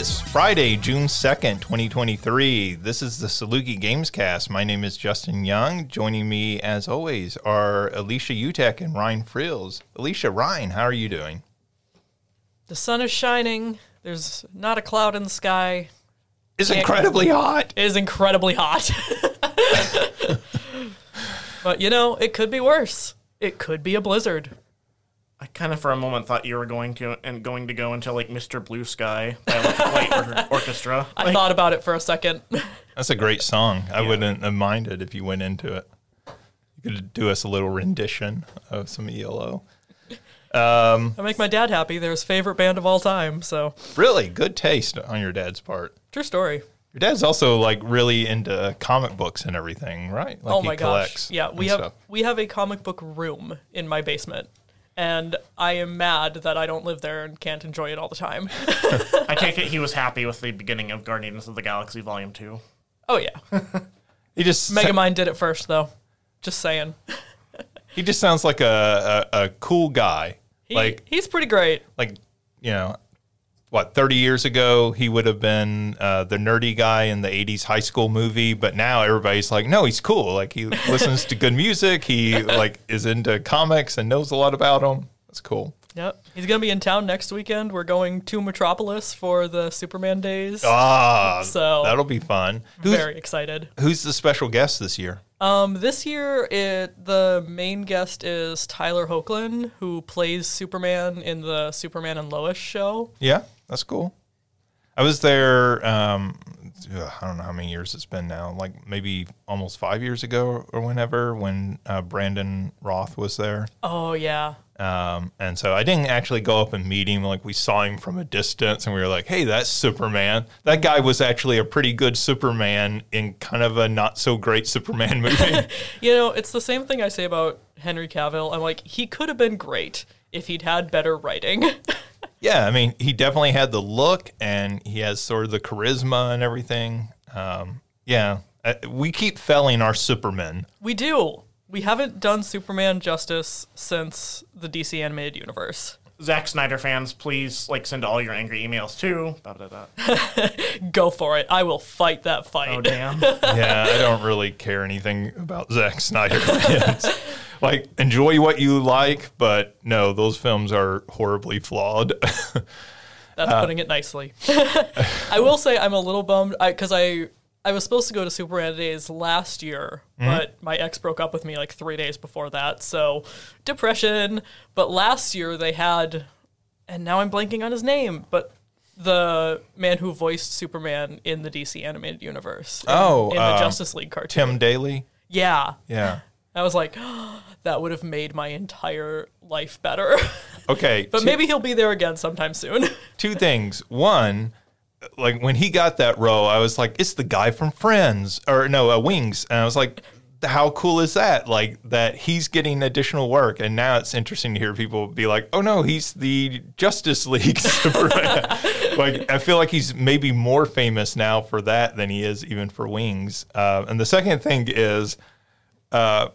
It's Friday, June 2nd, 2023. This is the Saluki Gamescast. My name is Justin Young. Joining me, as always, are Alicia Utecht and Ryan Freels. Alicia, Ryan, how are you doing? The sun is shining. There's not a cloud in the sky. It's incredibly hot. It is incredibly hot. but you know, it could be worse. It could be a blizzard. I kind of for a moment thought you were going to and going to go into like Mr. Blue Sky by Electric Light or- Orchestra. I Like, thought about it for a second. That's a great song. I wouldn't have minded if you went into it. You could do us a little rendition of some ELO. Um, I make my dad happy. They're his favorite band of all time. So Really good taste on your dad's part. true story. Your dad's also like really into comic books and everything, right? Like oh he my collects gosh. Yeah, we and have stuff. we have a comic book room in my basement. And I am mad that I don't live there and can't enjoy it all the time. I take it he was happy with the beginning of Guardians of the Galaxy Volume Two. oh yeah. He just Megamind did it first though. Just saying. he just sounds like a, a, a cool guy. He, like he's pretty great. like you know what 30 years ago he would have been uh, the nerdy guy in the 80s high school movie but now everybody's like no he's cool like he listens to good music he like is into comics and knows a lot about them that's cool Yep. He's going to be in town next weekend. We're going to Metropolis for the Superman days. ah So- that'll be fun who's, Very excited. who's the special guest this year Um, this year, it the main guest is Tyler Hoechlin, who plays Superman in the Superman and Lois show. yeah that's cool i was there um I don't know how many years it's been now, like maybe almost five years ago or whenever, when uh, Brandon Routh was there. Oh yeah, Um, and so I didn't actually go up and meet him. Like we saw him from a distance and we were like, hey, that's Superman. That guy was actually a pretty good Superman in kind of a not so great Superman movie. you know it's the same thing I say about Henry Cavill. I'm like he could have been great if he'd had better writing. yeah, I mean, he definitely had the look and he has sort of the charisma and everything. Um, yeah, uh, we keep felling our Superman. we do. We haven't done Superman justice since the DC animated universe. Zack Snyder fans, please like send all your angry emails too. Da, da, da. Go for it. I will fight that fight. Oh damn! Yeah, I don't really care anything about Zack Snyder. It's like, enjoy what you like, but no, those films are horribly flawed. That's putting it nicely. I will say I'm a little bummed because I, I was supposed to go to Superman Days last year, but my ex broke up with me like three days before that, so depression. But last year they had, and now I'm blanking on his name, but the man who voiced Superman in the DC animated universe. in- Oh, in the uh, Justice League cartoon. Tim Daly. Yeah, Yeah. I was like, that would have made my entire life better. Okay. but two, maybe he'll be there again sometime soon. two things. One, like when he got that role, I was like, it's the guy from Friends or no, uh, Wings. And I was like, how cool is that? Like that he's getting additional work. And now it's interesting to hear people be like, oh no, he's the Justice League like I feel like he's maybe more famous now for that than he is even for Wings. Uh, and the second thing is, uh,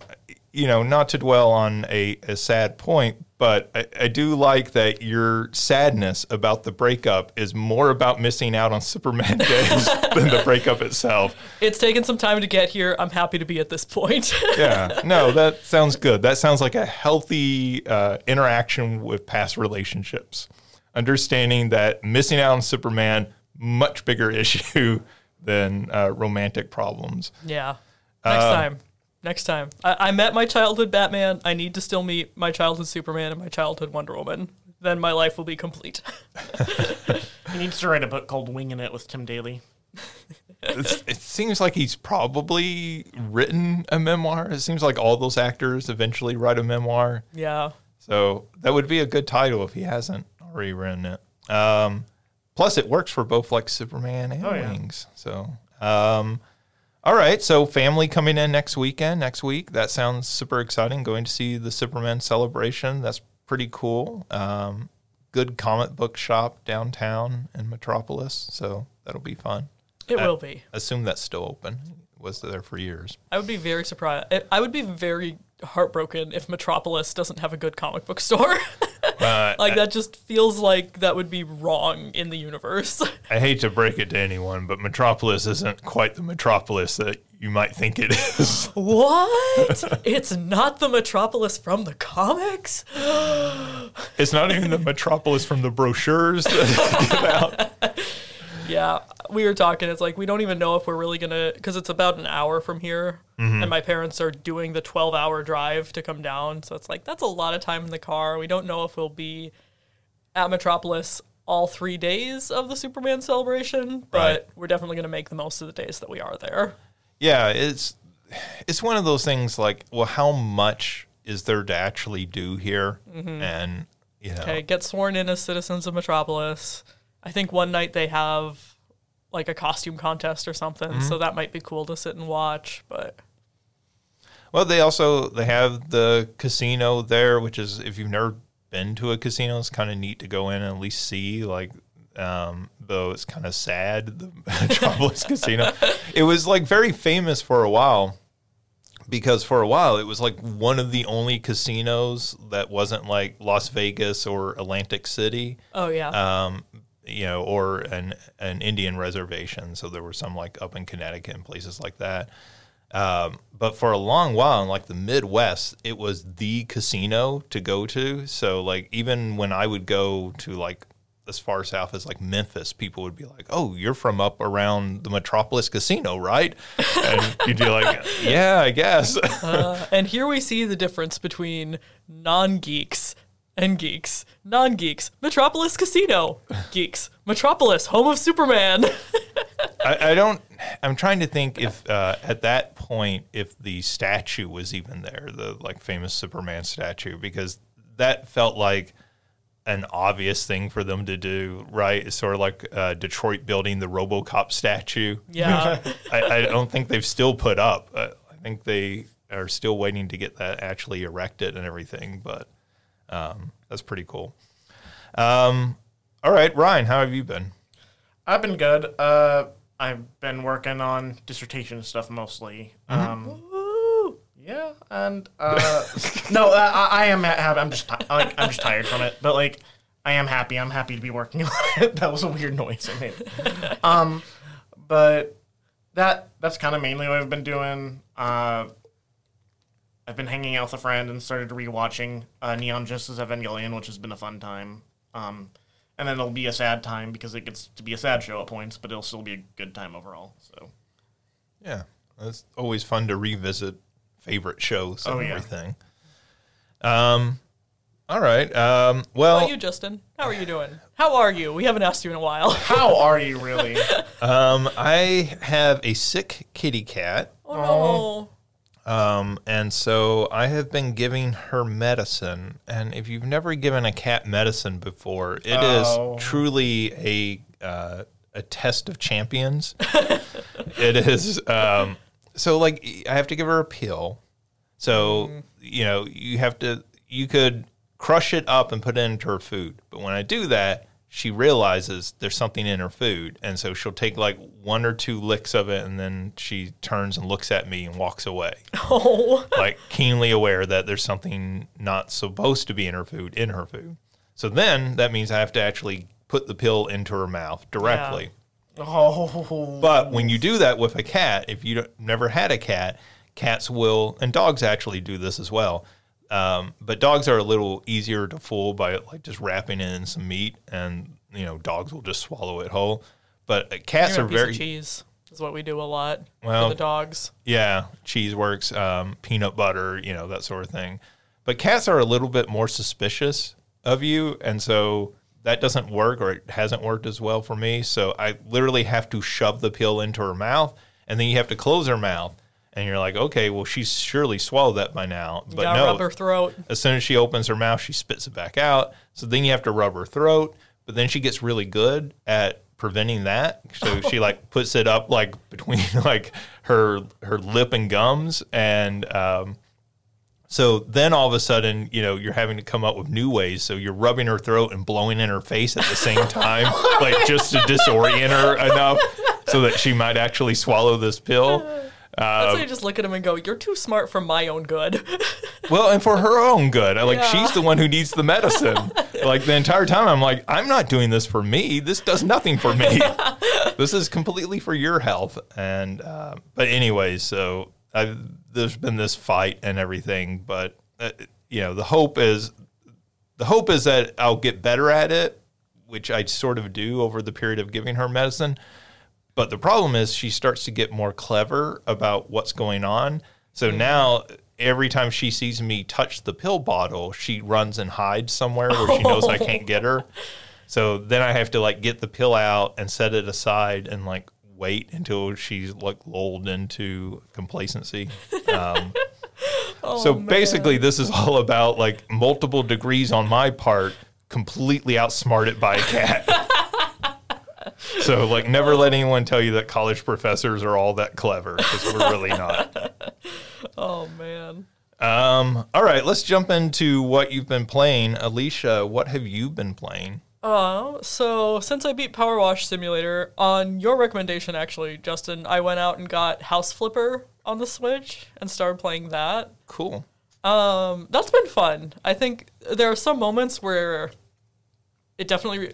you know, not to dwell on a, a sad point, but I, I do like that your sadness about the breakup is more about missing out on Superman days than the breakup itself. It's taken some time to get here. I'm happy to be at this point. Yeah, no, that sounds good. That sounds like a healthy uh, interaction with past relationships. Understanding that missing out on Superman, much bigger issue than uh, romantic problems. yeah. Next time. Next time. I, I met my childhood Batman. I need to still meet my childhood Superman and my childhood Wonder Woman. Then my life will be complete. he needs to write a book called "Winging It" with Tim Daly. it's, it seems like he's probably written a memoir. It seems like all those actors eventually write a memoir. yeah. So that would be a good title if he hasn't already written it. Um, plus, it works for both like Superman and Oh, yeah. Wings. So, um, all right. So, family coming in next weekend, next week. That sounds super exciting. Going to see the Superman celebration. That's pretty cool. Um, good comic book shop downtown in Metropolis. So, that'll be fun. It Uh, will be. Assume that's still open. It was there for years. I would be very surprised. I- I would be very heartbroken if Metropolis doesn't have a good comic book store. Uh, like that just feels like that would be wrong in the universe. I hate to break it to anyone, but Metropolis isn't quite the Metropolis that you might think it is. what? it's not the Metropolis from the comics? it's not even the Metropolis from the brochures that they give out. Yeah, we were talking. It's like we don't even know if we're really gonna, because it's about an hour from here, mm-hmm. and my parents are doing the twelve-hour drive to come down. So it's like that's a lot of time in the car. We don't know if we'll be at Metropolis all three days of the Superman celebration, but Right. we're definitely gonna make the most of the days that we are there. Yeah, it's it's one of those things like, well, how much is there to actually do here? Mm-hmm. And you know, Okay, get sworn in as citizens of Metropolis. I think one night they have like a costume contest or something, so that might be cool to sit and watch. But well, they also they have the casino there, which is if you've never been to a casino, it's kind of neat to go in and at least see. Like, um, though it's kind of sad, the Metropolis Casino. It was like very famous for a while because for a while it was like one of the only casinos that wasn't like Las Vegas or Atlantic City. oh yeah, um, you know, or an an Indian reservation. So there were some like up in Connecticut and places like that. Um, but for a long while in like the Midwest, it was the casino to go to. So like even when I would go to like as far south as like Memphis, people would be like, "Oh, you're from up around the Metropolis Casino, right?" And you'd be like, "Yeah, I guess." and here we see the difference between non-geeks and geeks. Non-geeks, Metropolis Casino. Geeks, Metropolis, home of Superman. I, I don't. I'm trying to think if uh, at that point if the statue was even there, the like famous Superman statue, because that felt like an obvious thing for them to do, right? It's sort of like uh, Detroit building the RoboCop statue. yeah, I, I don't think they've still put up. I think they are still waiting to get that actually erected and everything, but um, that's pretty cool. Um, all right, Ryan, how have you been? I've been good. Uh, I've been working on dissertation stuff mostly. Mm-hmm. Um, yeah, and uh, no, I, I am. Ha- I'm just ti- like I'm just tired from it, but like I am happy. I'm happy to be working on it. that was a weird noise I made. Um, but that that's kind of mainly what I've been doing. Uh, I've been hanging out with a friend and started rewatching uh, Neon Genesis Evangelion, which has been a fun time. Um, and then it'll be a sad time because it gets to be a sad show at points, but it'll still be a good time overall. So Yeah, it's always fun to revisit favorite shows and Oh, yeah. everything. Um, all right. Um, well, How about you, Justin? How are you doing? How are you? We haven't asked you in a while. how are you really? um, I have a sick kitty cat, Oh, um, and so I have been giving her medicine. And if you've never given a cat medicine before, it is Oh. truly a uh, a test of champions. it is. Um, so like I have to give her a pill. So you know you have to you could crush it up and put it into her food, but when I do that, she realizes there's something in her food, and so she'll take like one or two licks of it, and then she turns and looks at me and walks away, oh, like keenly aware that there's something not supposed to be in her food in her food. So then that means I have to actually put the pill into her mouth directly. oh, But when you do that with a cat, if you never had a cat, cats will, and dogs actually do this as well. Um, but dogs are a little easier to fool by like just wrapping in some meat, and you know dogs will just swallow it whole. But uh, cats are her a piece very cheese is what we do a lot Well- for the dogs. yeah, cheese works, um, peanut butter, you know, that sort of thing. But cats are a little bit more suspicious of you. And so that doesn't work or it hasn't worked as well for me. So I literally have to shove the pill into her mouth and then you have to close her mouth. And you're like, okay, well, she's surely swallowed that by now. But no, rub her throat. as soon as she opens her mouth, she spits it back out. So then you have to rub her throat. But then she gets really good at preventing that. So she like puts it up like between like her her lip and gums, and um, so then all of a sudden, you know, you're having to come up with new ways. So you're rubbing her throat and blowing in her face at the same time, like just to disorient her enough so that she might actually swallow this pill. That's why you just look at him and go, "You're too smart for my own good." Well, and for her own good. I Like Yeah. she's the one who needs the medicine. like the entire time I'm like, I'm not doing this for me. This does nothing for me. this is completely for your health. And uh, but anyways, so I've, there's been this fight and everything, but uh, you know, the hope is the hope is that I'll get better at it, which I sort of do over the period of giving her medicine. But the problem is she starts to get more clever about what's going on. So now every time she sees me touch the pill bottle, she runs and hides somewhere where she knows I can't get her. So then I have to like get the pill out and set it aside and like wait until she's like lulled into complacency. Um, so basically, this is all about like multiple degrees on my part, completely outsmarted by a cat. so like, never let anyone tell you that college professors are all that clever because we're really not. oh man. Um, all right, let's jump into what you've been playing, Alicia. What have you been playing? Uh, so since I beat Power Wash Simulator, on your recommendation, actually, Justin, I went out and got House Flipper on the Switch and started playing that. Cool. Um, that's been fun. I think there are some moments where it definitely.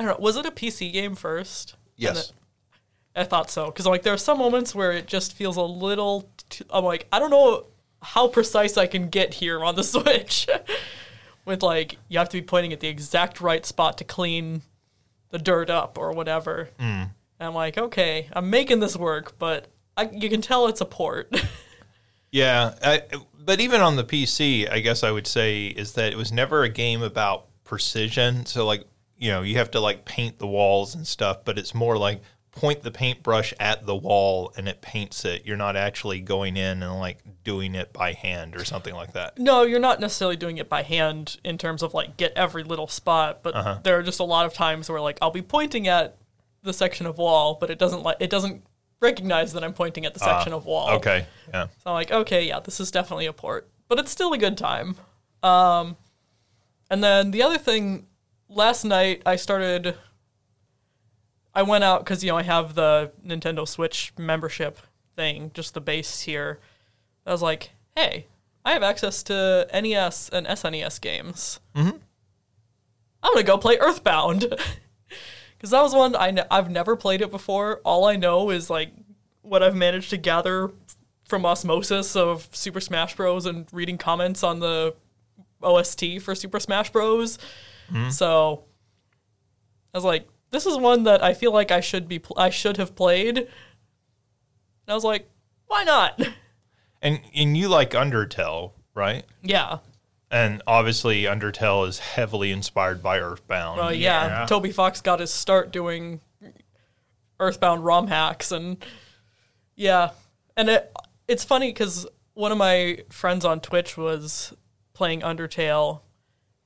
I don't know. Was it a PC game first? Yes. I thought so because like there are some moments where it just feels a little. Too, I'm like I don't know how precise I can get here on the Switch. With like you have to be pointing at the exact right spot to clean the dirt up or whatever. Mm. And I'm like, okay, I'm making this work, but I, you can tell it's a port. Yeah, I, but even on the PC, I guess I would say is that it was never a game about precision. So like, you know, you have to like paint the walls and stuff, but it's more like point the paintbrush at the wall and it paints it. You're not actually going in and like doing it by hand or something like that. No, you're not necessarily doing it by hand in terms of like get every little spot, but there are just a lot of times where like I'll be pointing at the section of wall, but it doesn't like it doesn't recognize that I'm pointing at the section of wall. Okay, yeah. So I'm like, okay, yeah, this is definitely a port, but it's still a good time. Um, and then the other thing, last night I started. I went out because you know I have the Nintendo Switch membership thing, just the base here. I was like, hey, I have access to NES and SNES games. Mm-hmm. I'm gonna go play Earthbound because that was one I ne- I've never played it before. All I know is like what I've managed to gather from osmosis of Super Smash Bros. and reading comments on the OST for Super Smash Bros. Mm-hmm. So I was like, this is one that I feel like I should be pl- I should have played. And I was like, why not? And and you like Undertale, right? yeah. And obviously Undertale is heavily inspired by Earthbound. Well, yeah. Yeah. Toby Fox got his start doing Earthbound ROM hacks, and yeah, and it it's funny because one of my friends on Twitch was playing Undertale,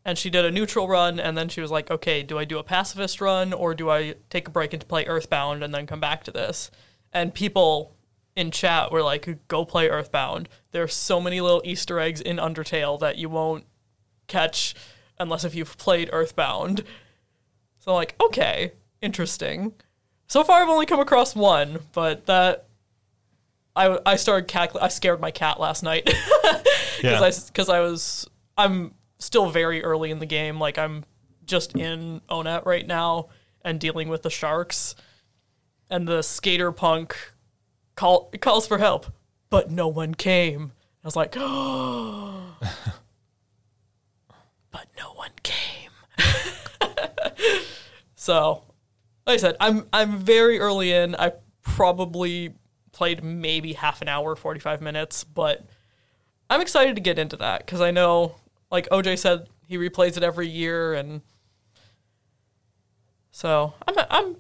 and she did a neutral run, and then she was like, "Okay, do I do a pacifist run, or do I take a break and play Earthbound and then come back to this?" And people in chat were like, "Go play Earthbound." There's so many little Easter eggs in Undertale that you won't catch unless if you've played Earthbound. So I'm like, okay, interesting. So far, I've only come across one, but that I I started cackling. I scared my cat last night because Yeah. I because I was I'm still very early in the game. Like I'm just in Onett right now and dealing with the sharks, and the skater punk call calls for help, but no one came. I was like, but no one came. so, like I said, I'm I'm very early in. I probably played maybe half an hour, 45 minutes, but I'm excited to get into that because I know, like OJ said, he replays it every year, and so I'm I'm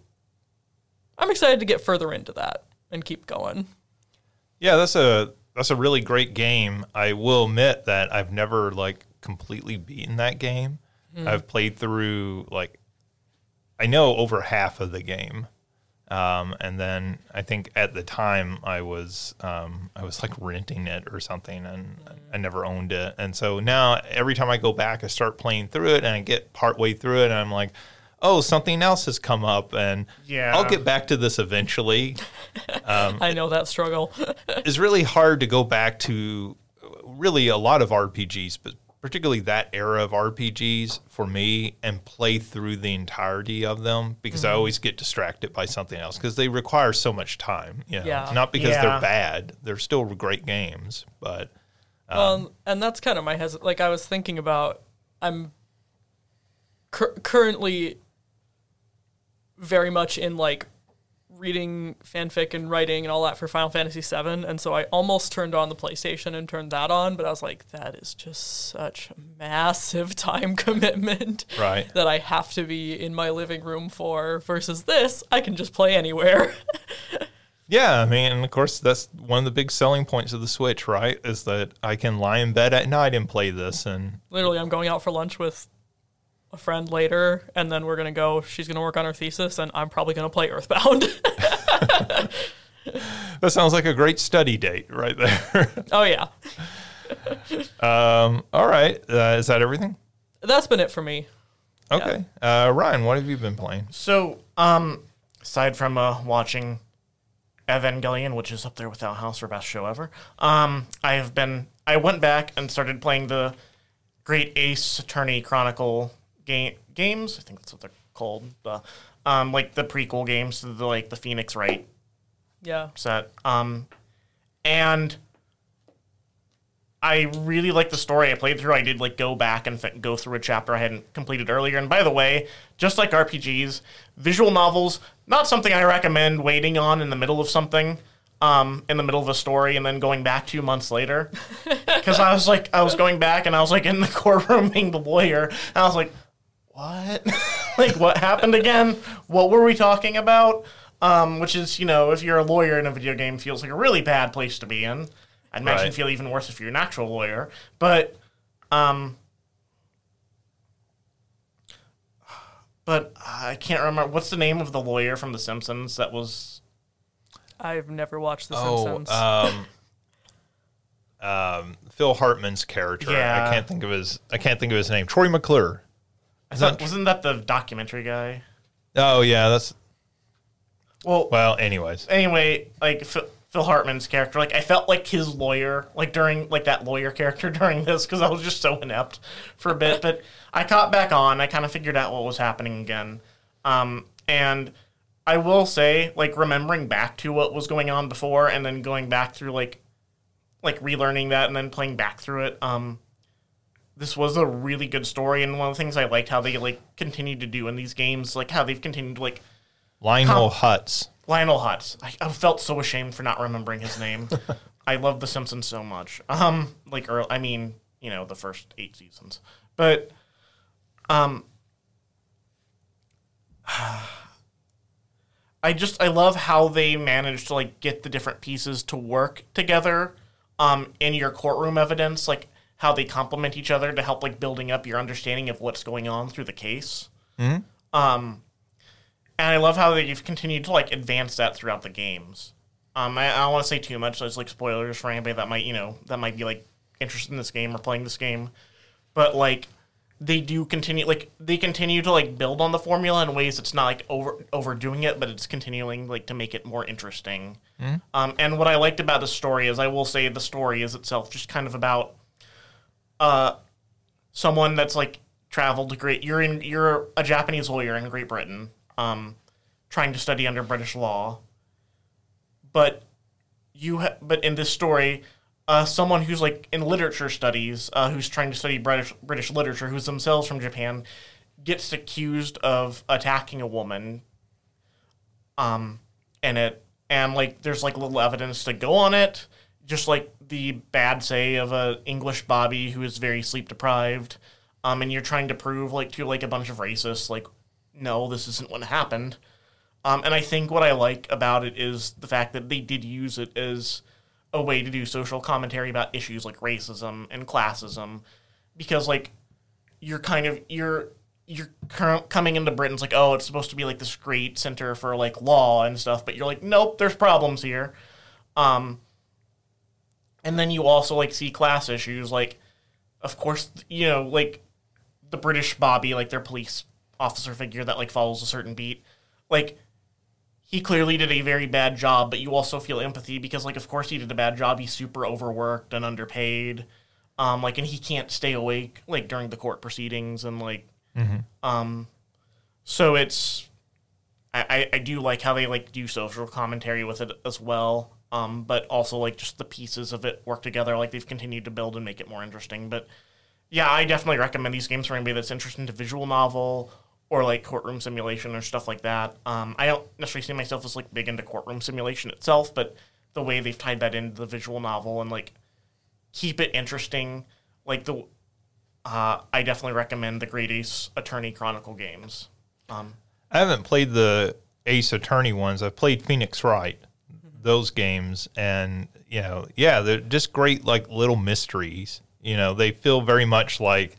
I'm excited to get further into that and keep going. Yeah, that's a that's a really great game. I will admit that I've never like completely beaten that game. Hmm. I've played through like I know over half of the game. Um, and then I think at the time I was um, I was like renting it or something, and I never owned it. And so now every time I go back, I start playing through it, and I get partway through it, and I'm like, oh, something else has come up, and Yeah. I'll get back to this eventually. I know that struggle. it's really hard to go back to really a lot of RPGs, but particularly that era of RPGs for me and play through the entirety of them because I always get distracted by something else because they require so much time. You know? Yeah. Not because Yeah. they're bad, they're still great games, but Um, and that's kind of my hesit. Like I was thinking about, I'm cur- currently very much in like reading fanfic and writing and all that for Final Fantasy VII, and so I almost turned on the PlayStation and turned that on, but I was like, that is just such a massive time commitment right. that I have to be in my living room for. Versus this, I can just play anywhere. Yeah, I mean, and of course, that's one of the big selling points of the Switch, right? Is that I can lie in bed at night and play this, and literally i'm going out for lunch with a friend later and then we're going to go she's going to work on her thesis and i'm probably going to play earthbound that sounds like a great study date right there. oh yeah um, all right, uh, is that everything? that's been it for me Okay, uh, Ryan, what have you been playing? So, um, aside from uh, watching Evangelion, which is up there with House for best show ever, um, I have been. I went back and started playing the Great Ace Attorney Chronicle game games. I think that's what they're called. The um, like the prequel games to the like the Phoenix Wright yeah set. Um, and I really like the story I played through. I did like go back and f- go through a chapter I hadn't completed earlier. And by the way, just like RPGs, visual novels not something I recommend waiting on in the middle of something. Um, in the middle of a story and then going back two months later, because I was like, I was going back and I was like in the courtroom being the lawyer, and I was like, what? like, what happened again? What were we talking about? Um, which is, you know, if you're a lawyer in a video game, feels like a really bad place to be in. I'd imagine Right. feel even worse if you're an actual lawyer. But, um, but I can't remember what's the name of the lawyer from The Simpsons that was. i've never watched the Oh, simpsons um, um, Phil Hartman's character. Yeah. I can't think of his. I can't think of his name. Troy McClure. I thought, wasn't that the documentary guy? Oh yeah, that's Well, well. Anyways, anyway, like Phil, Phil Hartman's character, like I felt like his lawyer, like during like that lawyer character during this, because I was just so inept for a bit. But I caught back on. I kind of figured out what was happening again, um, and I will say, like remembering back to what was going on before, and then going back through like like relearning that, and then playing back through it. Um, this was a really good story, and one of the things I liked how they like continued to do in these games, like how they've continued to like Lionel Hutz. Lionel Hutz. I, I felt so ashamed for not remembering his name. I love The Simpsons so much. Um, like, earl I mean, you know, the first eight seasons, but um, I just I love how they managed to like get the different pieces to work together. Um, in your courtroom evidence, like how they complement each other to help like building up your understanding of what's going on through the case. Um, and I love how they've continued to like advance that throughout the games. Um, I, I don't want to say too much, so it's like spoilers for anybody that might you know that might be like interested in this game or playing this game, but like they do continue like they continue to like build on the formula in ways that's not like over overdoing it, but it's continuing like to make it more interesting. Um, and what I liked about the story is I will say the story is itself just kind of about uh someone that's like traveled to great you're in you're a Japanese lawyer in Great Britain um trying to study under British law. But you ha- but in this story uh, someone who's like in literature studies uh, who's trying to study British British literature who's themselves from Japan gets accused of attacking a woman um and it. And like there's like little evidence to go on it just like the bad say of a English Bobby who is very sleep deprived um and you're trying to prove like to like a bunch of racists like no this isn't what happened. Um and I think what I like about it is the fact that they did use it as a way to do social commentary about issues like racism and classism because like you're kind of you're you're coming into Britain's like oh it's supposed to be like this great center for like law and stuff but you're like nope there's problems here. Um and then you also like see class issues like of course you know like the British Bobby like their police officer figure that like follows a certain beat. Like he clearly did a very bad job, but you also feel empathy because like of course he did a bad job. He's super overworked and underpaid. Um, like and he can't stay awake like during the court proceedings and like um so it's I, I, I do like how they like do social commentary with it as well. Um, but also like just the pieces of it work together. Like they've continued to build and make it more interesting. But yeah, I definitely recommend these games for anybody that's interested in visual novel or like courtroom simulation or stuff like that. Um, I don't necessarily see myself as like big into courtroom simulation itself, but the way they've tied that into the visual novel and like keep it interesting, like the uh, I definitely recommend the Great Ace Attorney Chronicle games. Um, I haven't played the Ace Attorney ones. I've played Phoenix Wright, those games, and you know, yeah, they're just great, like little mysteries. You know, they feel very much like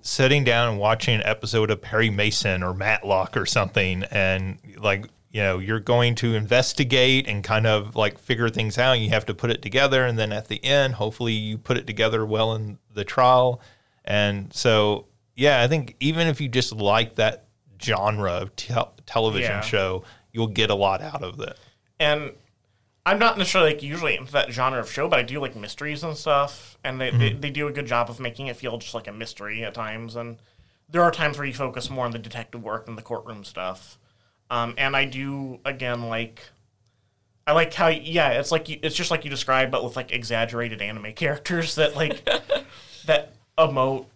sitting down and watching an episode of Perry Mason or Matlock or something, and like you know, you're going to investigate and kind of like figure things out. You have to put it together, and then at the end, hopefully, you put it together well in the trial. And so, yeah, I think even if you just like that genre of tel- television Yeah. show, you'll get a lot out of it. and I'm not necessarily like usually into that genre of show, but I do like mysteries and stuff, and they, they, they do a good job of making it feel just like a mystery at times. And there are times where you focus more on the detective work than the courtroom stuff. Um, and I do again like I like how yeah, it's like you, it's just like you described, but with like exaggerated anime characters that like that emote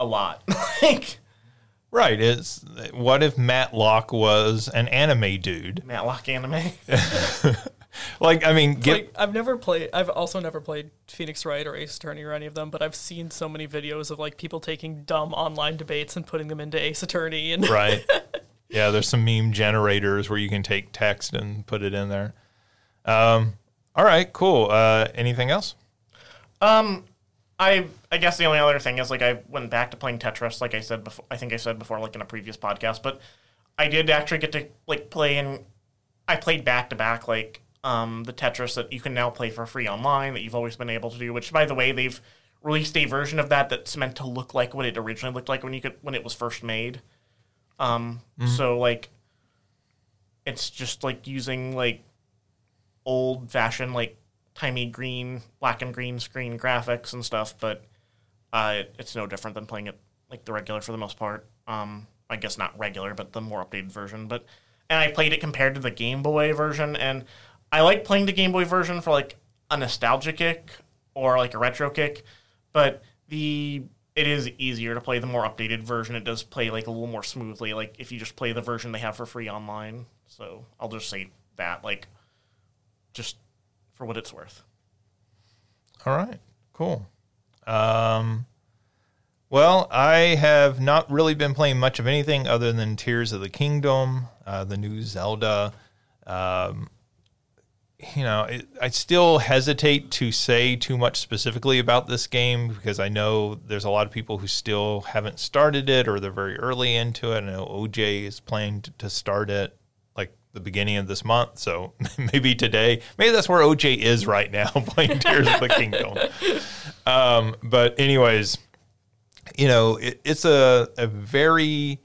a lot. like Right. It's what if Matlock was an anime dude? Matlock anime. Like, I mean, get like I've never played. I've also never played Phoenix Wright or Ace Attorney or any of them, but I've seen so many videos of like people taking dumb online debates and putting them into Ace Attorney, and right. Yeah, there's some meme generators where you can take text and put it in there. Um, all right, cool. Uh, anything else? Um, I I guess the only other thing is like I went back to playing Tetris, like I said before. I think I said before, like in a previous podcast, but I did actually get to like play and I played back to back like um the Tetris that you can now play for free online that you've always been able to do. Which by the way, they've released a version of that that's meant to look like what it originally looked like when you could when it was first made. Um, so like it's just like using like old fashioned like timey green black and green screen graphics and stuff but uh, it, it's no different than playing it like the regular for the most part um, i guess not regular but the more updated version but and i played it compared to the game boy version and i like playing the game boy version for like a nostalgia kick or like a retro kick but the it is easier to play the more updated version it does play like a little more smoothly like if you just play the version they have for free online so i'll just say that like just for what it's worth. All right, cool. Um, well, I have not really been playing much of anything other than Tears of the Kingdom, uh, the new Zelda. Um, you know, it, I still hesitate to say too much specifically about this game because I know there's a lot of people who still haven't started it or they're very early into it. I know OJ is planning to, start it like the beginning of this month, so maybe today, maybe that's where OJ is right now playing Tears of the Kingdom. Um, but anyways, you know, it, it's a a very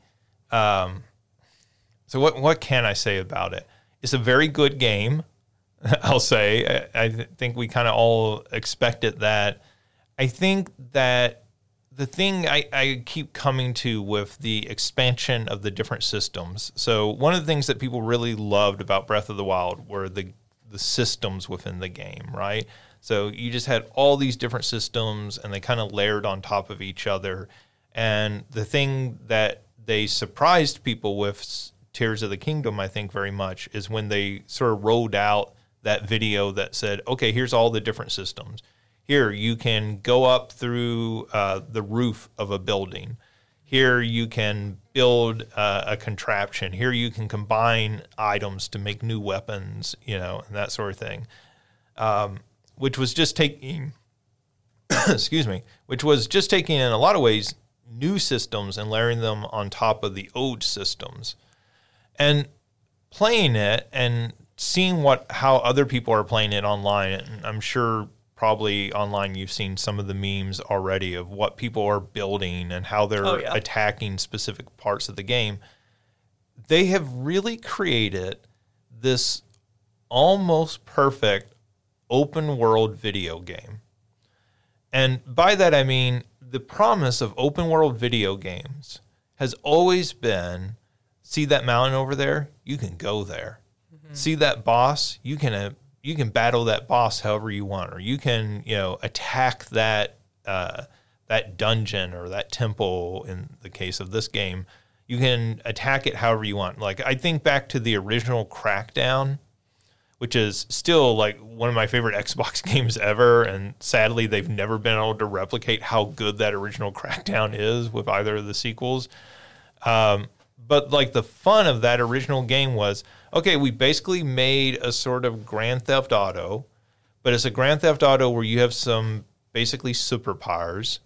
um, so what what can I say about it? It's a very good game. I'll say. I, think we kind of all expected that. I think that the thing I, I keep coming to with the expansion of the different systems. So one of the things that people really loved about Breath of the Wild were the the systems within the game, right? So you just had all these different systems and they kind of layered on top of each other. And the thing that they surprised people with Tears of the Kingdom, I think, very much is when they sort of rolled out that video that said, okay, here's all the different systems. Here, you can go up through uh, the roof of a building. Here, you can build uh, a contraption. Here, you can combine items to make new weapons, you know, and that sort of thing. Um, which was just taking, excuse me, which was just taking in a lot of ways new systems and layering them on top of the old systems. And playing it and seeing what how other people are playing it online, and I'm sure probably online you've seen some of the memes already of what people are building and how they're Oh, yeah. attacking specific parts of the game. They have really created this almost perfect open world video game. And by that I mean the promise of open world video games has always been see that mountain over there, you can go there. See that boss, you can uh, you can battle that boss however you want or you can, you know, attack that uh, that dungeon or that temple in the case of this game. You can attack it however you want. Like I think back to the original Crackdown which is still like one of my favorite Xbox games ever. And sadly, they've never been able to replicate how good that original Crackdown is with either of the sequels. Um, but like the fun of that original game was okay, we basically made a sort of Grand Theft Auto, but it's a Grand Theft Auto where you have some basically superpowers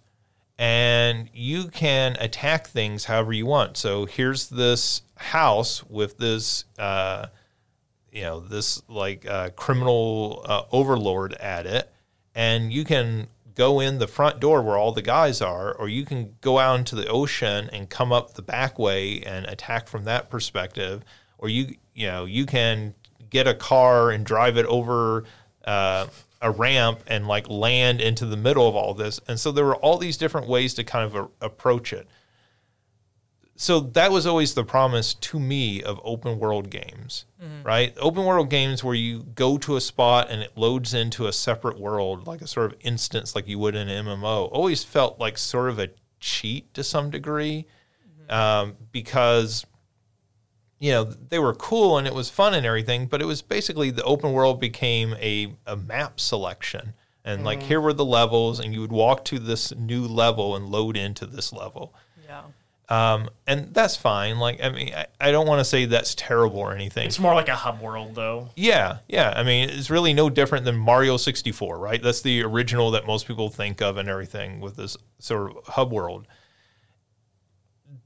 and you can attack things however you want. So here's this house with this. Uh, you know this like uh, criminal uh, overlord at it and you can go in the front door where all the guys are or you can go out into the ocean and come up the back way and attack from that perspective or you you know you can get a car and drive it over uh, a ramp and like land into the middle of all this. And so there were all these different ways to kind of a- approach it. So that was always the promise to me of open world games, right? Open world games where you go to a spot and it loads into a separate world, like a sort of instance, like you would in an MMO, always felt like sort of a cheat to some degree um, because you know they were cool and it was fun and everything, but it was basically the open world became a, a map selection. And like here were the levels, and you would walk to this new level and load into this level. Yeah. Um, and that's fine. Like, I mean, I, I don't want to say that's terrible or anything. It's more like a hub world, though. Yeah, yeah. I mean, it's really no different than Mario 64, right? That's the original that most people think of and everything with this sort of hub world.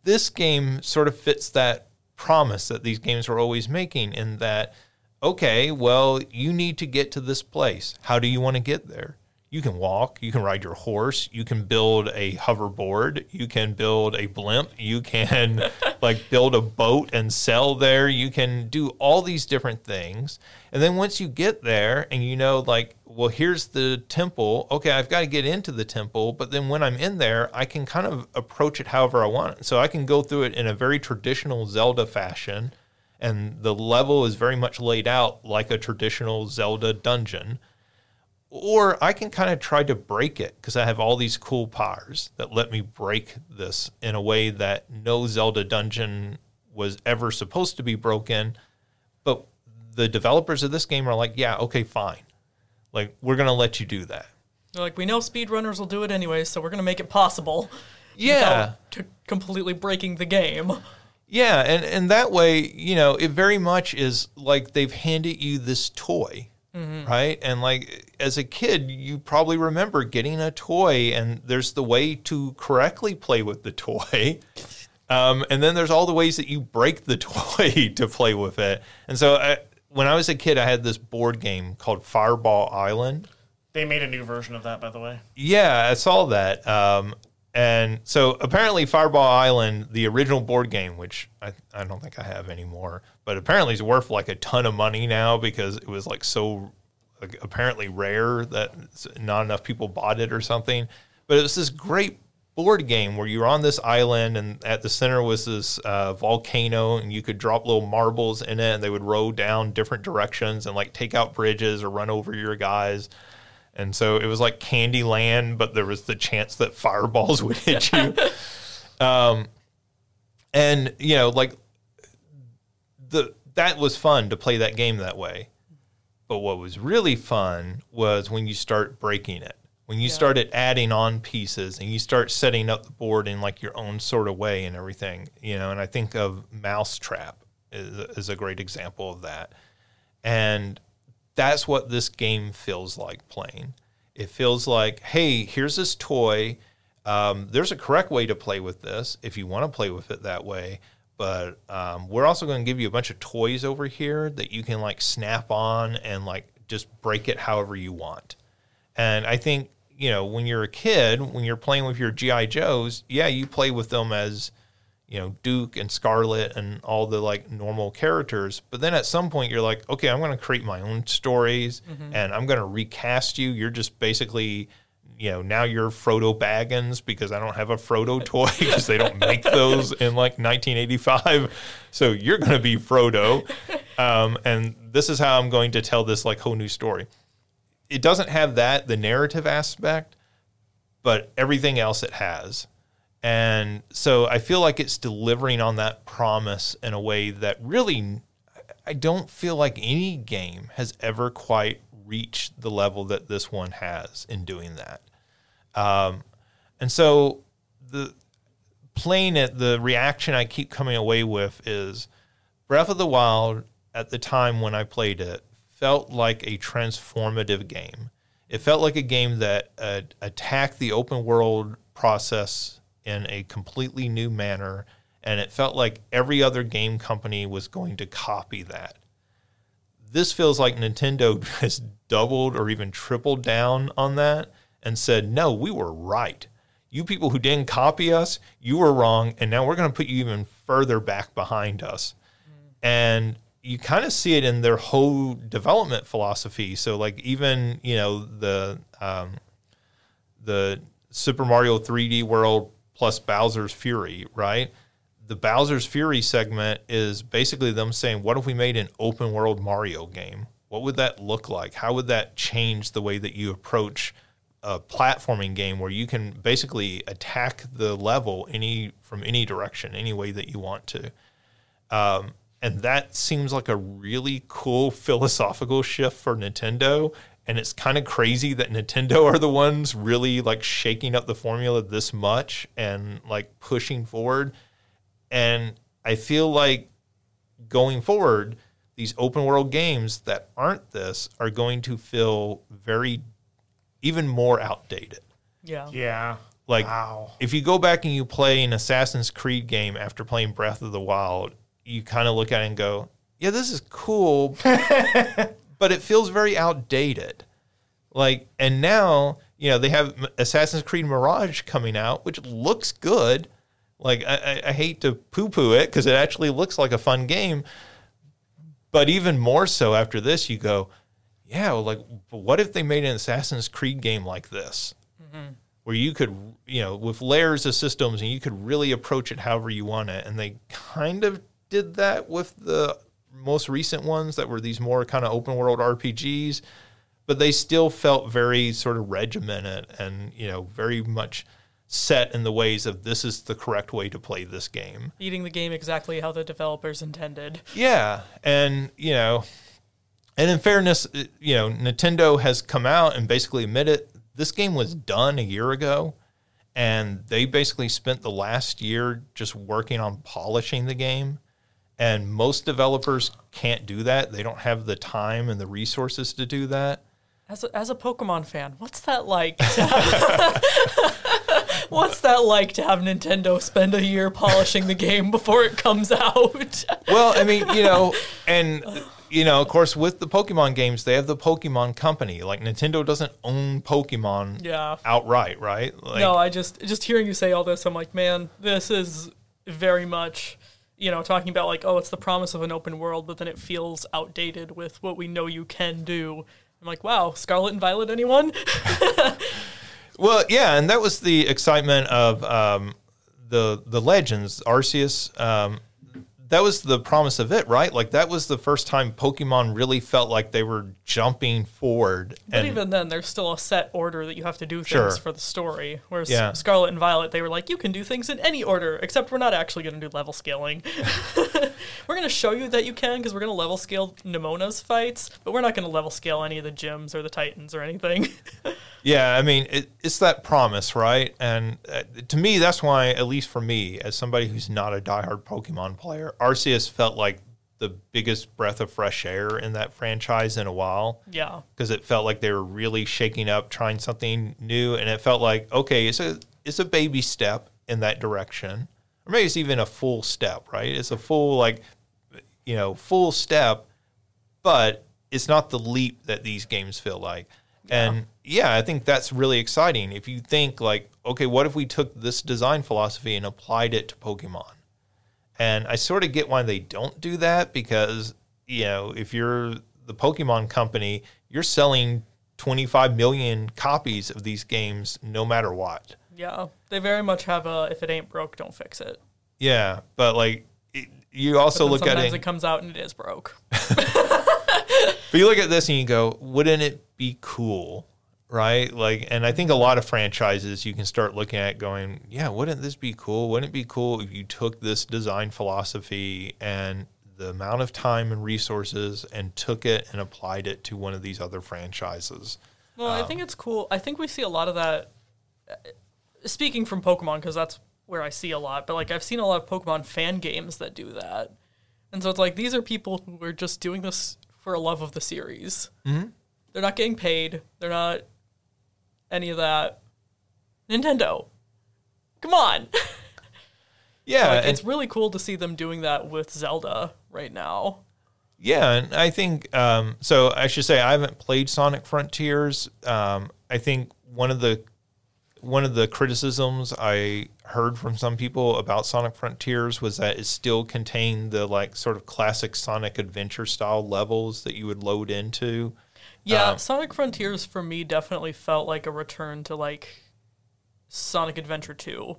This game sort of fits that promise that these games were always making in that, okay, well, you need to get to this place. How do you want to get there? You can walk, you can ride your horse, you can build a hoverboard, you can build a blimp, you can like build a boat and sell there, you can do all these different things. And then once you get there and you know like, well, here's the temple. Okay, I've got to get into the temple, but then when I'm in there, I can kind of approach it however I want. So I can go through it in a very traditional Zelda fashion and the level is very much laid out like a traditional Zelda dungeon or I can kind of try to break it because I have all these cool powers that let me break this in a way that no Zelda dungeon was ever supposed to be broken. But the developers of this game are like, yeah, okay, fine. Like, we're going to let you do that. They're like, we know speedrunners will do it anyway, so we're gonna make it possible. Yeah. To completely breaking the game. Yeah. And, and that way, you know, it very much is like they've handed you this toy. Right. And like as a kid, you probably remember getting a toy, and there's the way to correctly play with the toy. Um, and then there's all the ways that you break the toy to play with it. And so I, when I was a kid, I had this board game called Fireball Island. They made a new version of that, by the way. Yeah, I saw that. Um, and so apparently, Fireball Island, the original board game, which I, I don't think I have anymore, but apparently is worth like a ton of money now because it was like so like, apparently rare that not enough people bought it or something. But it was this great board game where you were on this island and at the center was this uh, volcano and you could drop little marbles in it and they would roll down different directions and like take out bridges or run over your guys. And so it was like Candyland, but there was the chance that fireballs would hit you. um, and you know, like the that was fun to play that game that way. But what was really fun was when you start breaking it. When you Yeah. started adding on pieces and you start setting up the board in like your own sort of way and everything, you know, and I think of Mousetrap is, is a great example of that. And that's what this game feels like playing. It feels like, hey, here's this toy. Um, there's a correct way to play with this if you want to play with it that way. But um, we're also going to give you a bunch of toys over here that you can like snap on and like just break it however you want. And I think, you know, when you're a kid, when you're playing with your GI Joes, yeah, you play with them as you know Duke and Scarlett and all the like normal characters. But then at some point you're like, okay, I'm going to create my own stories Mm-hmm. and I'm going to recast you. You're just basically, you know, now you're Frodo Baggins because I don't have a Frodo toy because they don't make those in like 1985. So you're going to be Frodo, um, and this is how I'm going to tell this like whole new story. It doesn't have that the narrative aspect, but everything else it has. And so I feel like it's delivering on that promise in a way that really, I don't feel like any game has ever quite reached the level that this one has in doing that. Um, and so the playing it, the reaction I keep coming away with is Breath of the Wild at the time when I played it felt like a transformative game. It felt like a game that uh, attacked the open world process in a completely new manner, and it felt like every other game company was going to copy that. This feels like Nintendo has doubled or even tripled down on that and said, no, we were right. You people who didn't copy us, you were wrong, and now we're going to put you even further back behind us. And you kind of see it in their whole development philosophy. So, like, even, you know, the, um, the Super Mario 3D World plus Bowser's Fury, right? The Bowser's Fury segment is basically them saying, what if we made an open world Mario game? What would that look like? How would that change the way that you approach a platforming game where you can basically attack the level any from any direction, any way that you want to? Um, and that seems like a really cool philosophical shift for Nintendo. And it's kind of crazy that Nintendo are the ones really like shaking up the formula this much and like pushing forward. And I feel like going forward, these open world games that aren't this are going to feel very, even more outdated. Yeah. Yeah. Like, Wow. if you go back and you play an Assassin's Creed game after playing Breath of the Wild, you kind of look at it and go, yeah, this is cool, but it feels very outdated. Like, and now, you know, they have Assassin's Creed Mirage coming out, which looks good. Like, I, I, hate to poo poo it because it actually looks like a fun game. But even more so after this, you go, yeah, well, like, what if they made an Assassin's Creed game like this? Mm-hmm. where you could, you know, with layers of systems and you could really approach it however you want it. And they kind of did that with the most recent ones that were these more kind of open world RPGs, but they still felt very sort of regimented and, you know, very much set in the ways of this is the correct way to play this game. Eating the game exactly how the developers intended. Yeah, and you know, and in fairness, uh, you know, Nintendo has come out and basically admitted this game was done a year ago, and they basically spent the last year just working on polishing the game. And most developers can't do that; they don't have the time and the resources to do that. As a, as a Pokemon fan, what's that like? what's that like to have Nintendo spend a year polishing the game before it comes out? Well, I mean, you know, and you know, of course, with the Pokemon games, they have the Pokemon Company. Like Nintendo doesn't own Pokemon yeah. outright, right? Like, no, I just just hearing you say all this, I'm like, man, this is very much, you know, talking about like, oh, it's the promise of an open world, but then it feels outdated with what we know you can do. I'm like, wow, Scarlet and Violet, anyone? Well, yeah, and that was the excitement of um, the the legends, Arceus. Um, that was the promise of it, right? Like that was the first time Pokemon really felt like they were jumping forward. But and even then, there's still a set order that you have to do things Sure. for the story. Whereas Yeah. Scarlet and Violet, they were like, you can do things in any order, except we're not actually going to do level scaling. we're going to show you that you can because we're going to level scale Nemona's fights, but we're not going to level scale any of the gyms or the Titans or anything. yeah, I mean, it, it's that promise, right? And uh, to me, that's why, at least for me, as somebody who's not a diehard Pokemon player, Arceus felt like the biggest breath of fresh air in that franchise in a while. yeah. because it felt like they were really shaking up, trying something new, and it felt like okay, it's a it's a baby step in that direction, or maybe it's even a full step, right? It's a full like you know full step, but it's not the leap that these games feel like. And yeah, I think that's really exciting. If you think like, okay, what if we took this design philosophy and applied it to Pokemon? And I sort of get why they don't do that because, you know, if you're the Pokemon company, you're selling 25 million copies of these games no matter what. Yeah, they very much have a if it ain't broke, don't fix it. Yeah, but like it, you also look at sometimes it, it comes out and it is broke. but you look at this and you go, wouldn't it be cool? Right? Like, and I think a lot of franchises you can start looking at going, yeah, wouldn't this be cool? Wouldn't it be cool if you took this design philosophy and the amount of time and resources and took it and applied it to one of these other franchises? Well, I think it's cool. I think we see a lot of that. uh, Speaking from Pokemon, because that's where I see a lot, but like I've seen a lot of Pokemon fan games that do that. And so it's like these are people who are just doing this for a love of the series. Mm-hmm. They're not getting paid, they're not any of that. Nintendo, come on. Yeah, like, it's really cool to see them doing that with Zelda right now. Yeah, and I think um, so. I should say I haven't played Sonic Frontiers. Um, I think one of the one of the criticisms I heard from some people about Sonic Frontiers was that it still contained the like sort of classic Sonic Adventure style levels that you would load into. Yeah, Um, Sonic Frontiers for me definitely felt like a return to like Sonic Adventure 2,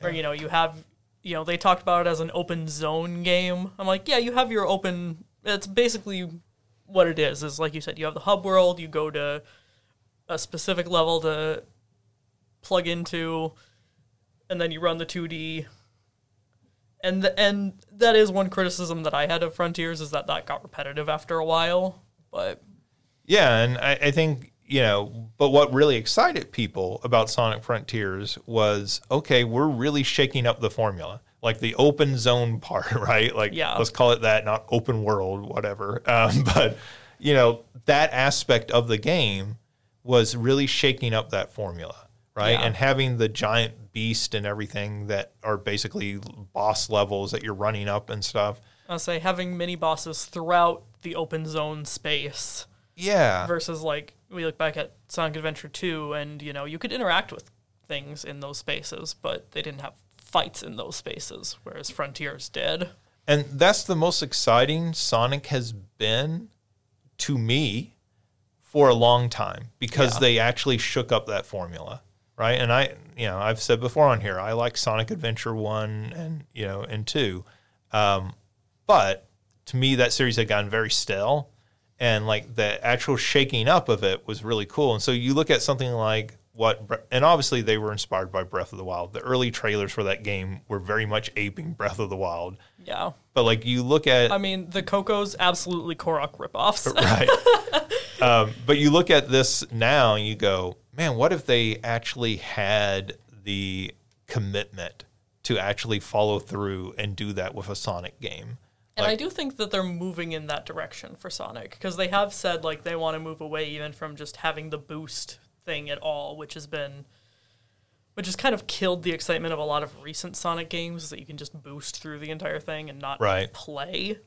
where you know you have you know they talked about it as an open zone game. I'm like, yeah, you have your open. It's basically what it is. Is like you said, you have the hub world. You go to a specific level to plug into, and then you run the 2D. And th- and that is one criticism that I had of Frontiers is that that got repetitive after a while. But Yeah, and I, I think you know, but what really excited people about Sonic Frontiers was okay, we're really shaking up the formula, like the open zone part, right? Like, Yeah. let's call it that, not open world, whatever. Um, but you know, that aspect of the game was really shaking up that formula, right? Yeah. And having the giant beast and everything that are basically boss levels that you're running up and stuff. I'll say having mini bosses throughout the open zone space Yeah, versus like we look back at Sonic Adventure 2 and you know you could interact with things in those spaces but they didn't have fights in those spaces whereas Frontiers did. And that's the most exciting Sonic has been to me for a long time because Yeah. they actually shook up that formula, right? And I, you know, I've said before on here, I like Sonic Adventure 1 and, you know, and 2. Um, but to me that series had gotten very stale and like the actual shaking up of it was really cool. And so you look at something like what and obviously they were inspired by Breath of the Wild. The early trailers for that game were very much aping Breath of the Wild. Yeah. But like you look at I mean the Koco's absolutely Korok ripoffs. right, um, but you look at this now and you go, man, what if they actually had the commitment to actually follow through and do that with a Sonic game? And I do think that they're moving in that direction for Sonic because they have said like they want to move away even from just having the boost thing at all, which has been, which has kind of killed the excitement of a lot of recent Sonic games that you can just boost through the entire thing and not Right. play.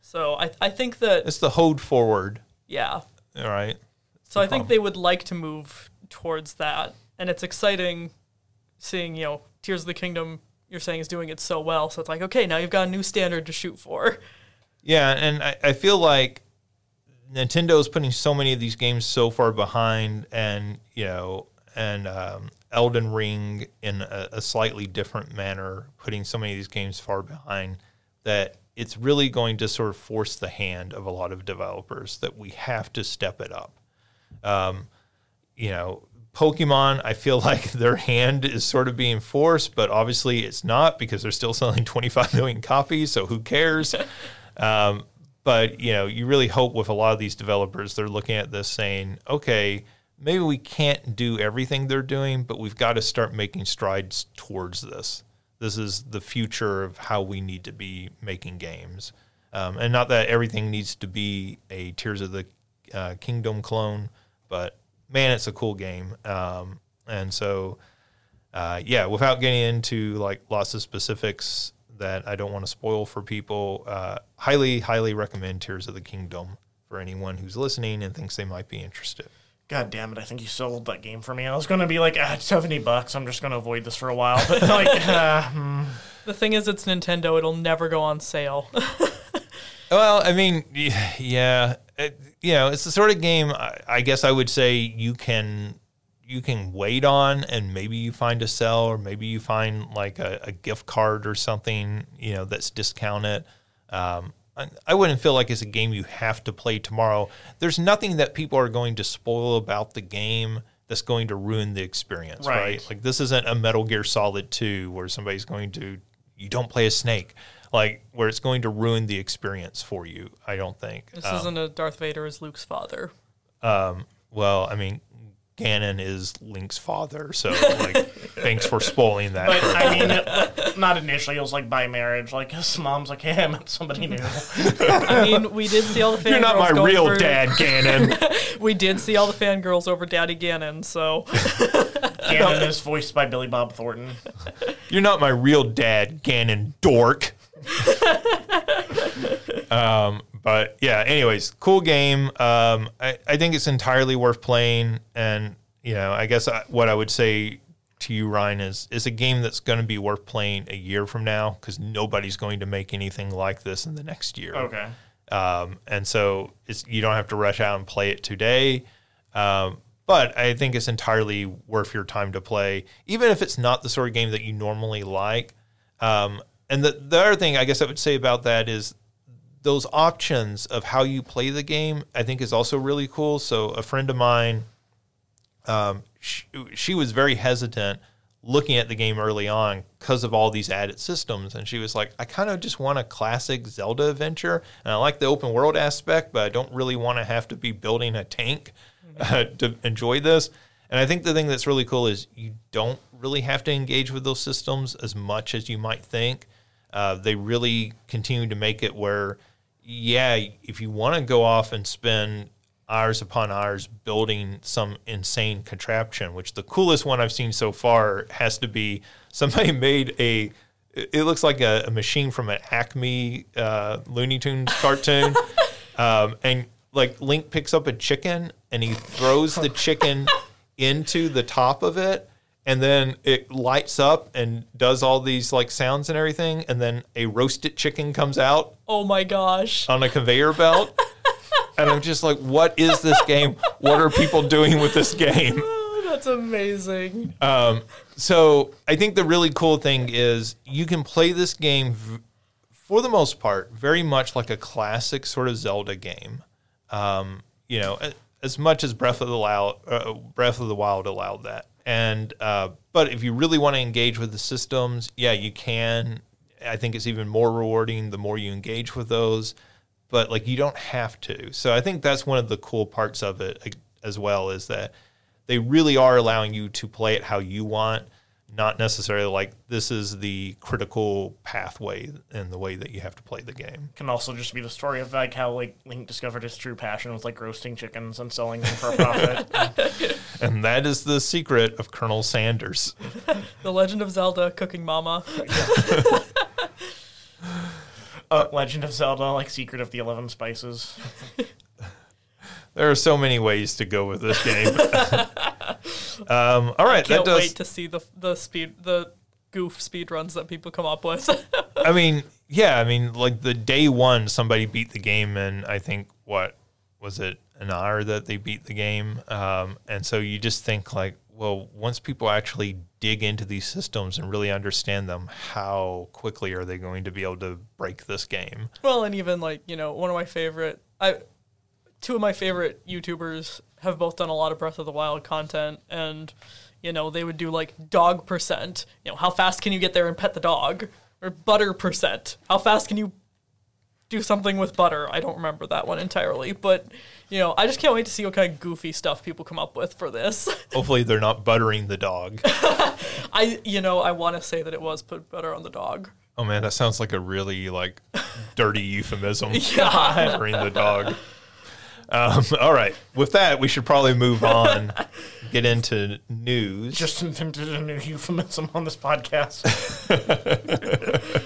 So I I think that It's the hold forward, yeah. all right? So I think they would like to move towards that, and it's exciting seeing you know Tears of the Kingdom. You're saying is doing it so well, so it's like okay, now you've got a new standard to shoot for. Yeah, and I, I feel like Nintendo is putting so many of these games so far behind, and you know, and um, Elden Ring in a, a slightly different manner, putting so many of these games far behind that it's really going to sort of force the hand of a lot of developers that we have to step it up. Um, you know, Pokemon, I feel like their hand is sort of being forced, but obviously it's not because they're still selling 25 million copies. So who cares? um, but you know, you really hope with a lot of these developers, they're looking at this saying, okay, maybe we can't do everything they're doing, but we've got to start making strides towards this. This is the future of how we need to be making games. Um, and not that everything needs to be a Tears of the uh, Kingdom clone, but man, it's a cool game. Um, and so, uh, yeah, without getting into like lots of specifics that I don't want to spoil for people, uh, highly, highly recommend Tears of the Kingdom for anyone who's listening and thinks they might be interested. God damn it! I think you sold that game for me. I was gonna be like, ah, seventy bucks. I'm just gonna avoid this for a while. But like, uh, hmm. The thing is, it's Nintendo. It'll never go on sale. Well, I mean, yeah, it, you know, it's the sort of game. I, I guess I would say you can you can wait on, and maybe you find a sell, or maybe you find like a, a gift card or something, you know, that's discounted. Um, I, I wouldn't feel like it's a game you have to play tomorrow. There's nothing that people are going to spoil about the game that's going to ruin the experience, right? Right. Like this isn't a Metal Gear Solid 2 where somebody's going to you don't play a snake. Like where it's going to ruin the experience for you, I don't think. This Um, isn't a Darth Vader as Luke's father. well, I mean, Ganon is Link's father, so like, thanks for spoiling that. but I mean, it, not initially. It was like by marriage. Like his mom's like, hey, I met somebody new. I mean, we did see all the fangirls. You're not my going real for- dad, Ganon. We did see all the fangirls over Daddy Ganon, so Ganon is voiced by Billy Bob Thornton. You're not my real dad, Ganon dork. um, but yeah, anyways, cool game. Um, I, I think it's entirely worth playing. And, you know, I guess I, what I would say to you, Ryan, is it's a game that's going to be worth playing a year from now because nobody's going to make anything like this in the next year. Okay. Um, and so it's, you don't have to rush out and play it today. Um, but I think it's entirely worth your time to play, even if it's not the sort of game that you normally like. Um, and the, the other thing I guess I would say about that is those options of how you play the game, I think is also really cool. So a friend of mine, um, she, she was very hesitant looking at the game early on because of all these added systems. And she was like, I kind of just want a classic Zelda adventure. And I like the open world aspect, but I don't really want to have to be building a tank uh, to enjoy this. And I think the thing that's really cool is you don't really have to engage with those systems as much as you might think. Uh, they really continue to make it where, yeah, if you want to go off and spend hours upon hours building some insane contraption, which the coolest one I've seen so far has to be somebody made a. It looks like a, a machine from an Acme uh, Looney Tunes cartoon, um, and like Link picks up a chicken and he throws the chicken into the top of it, and then it lights up and does all these like sounds and everything, and then a roasted chicken comes out oh my gosh. on a conveyor belt. and I'm just like, what is this game? What are people doing with this game? Oh, that's amazing. So I think the really cool thing is you can play this game v- for the most part very much like a classic sort of Zelda game. Um, you know, as much as Breath of the Wild, uh, Breath of the Wild allowed that. And uh, but if you really want to engage with the systems, yeah, you can. I think it's even more rewarding the more you engage with those. But like you don't have to. So I think that's one of the cool parts of it as well is that they really are allowing you to play it how you want, not necessarily like this is the critical pathway in the way that you have to play the game. Can also just be the story of like how like Link discovered his true passion was like roasting chickens and selling them for a profit. And that is the secret of Colonel Sanders. The Legend of Zelda Cooking Mama. uh, Legend of Zelda, like Secret of the Eleven Spices. There are so many ways to go with this game. um, all right, that Can't does. wait to see the the speed the goof speed runs that people come up with. I mean, yeah, I mean, like the day one, somebody beat the game and I think what was it an hour that they beat the game, um, and so you just think like, well, once people actually dig into these systems and really understand them, how quickly are they going to be able to break this game? well, and even like you know one of my favorite I two of my favorite YouTubers have both done a lot of Breath of the Wild content, and you know they would do like dog percent. You know how fast can you get there and pet the dog, or butter percent. How fast can you do something with butter? I don't remember that one entirely, but you know I just can't wait to see what kind of goofy stuff people come up with for this. Hopefully, they're not buttering the dog. I you know I want to say that it was put butter on the dog. Oh man, that sounds like a really like dirty euphemism. Yeah. buttering the dog. Um, all right, with that, we should probably move on, get into news. Just invented a new euphemism on this podcast.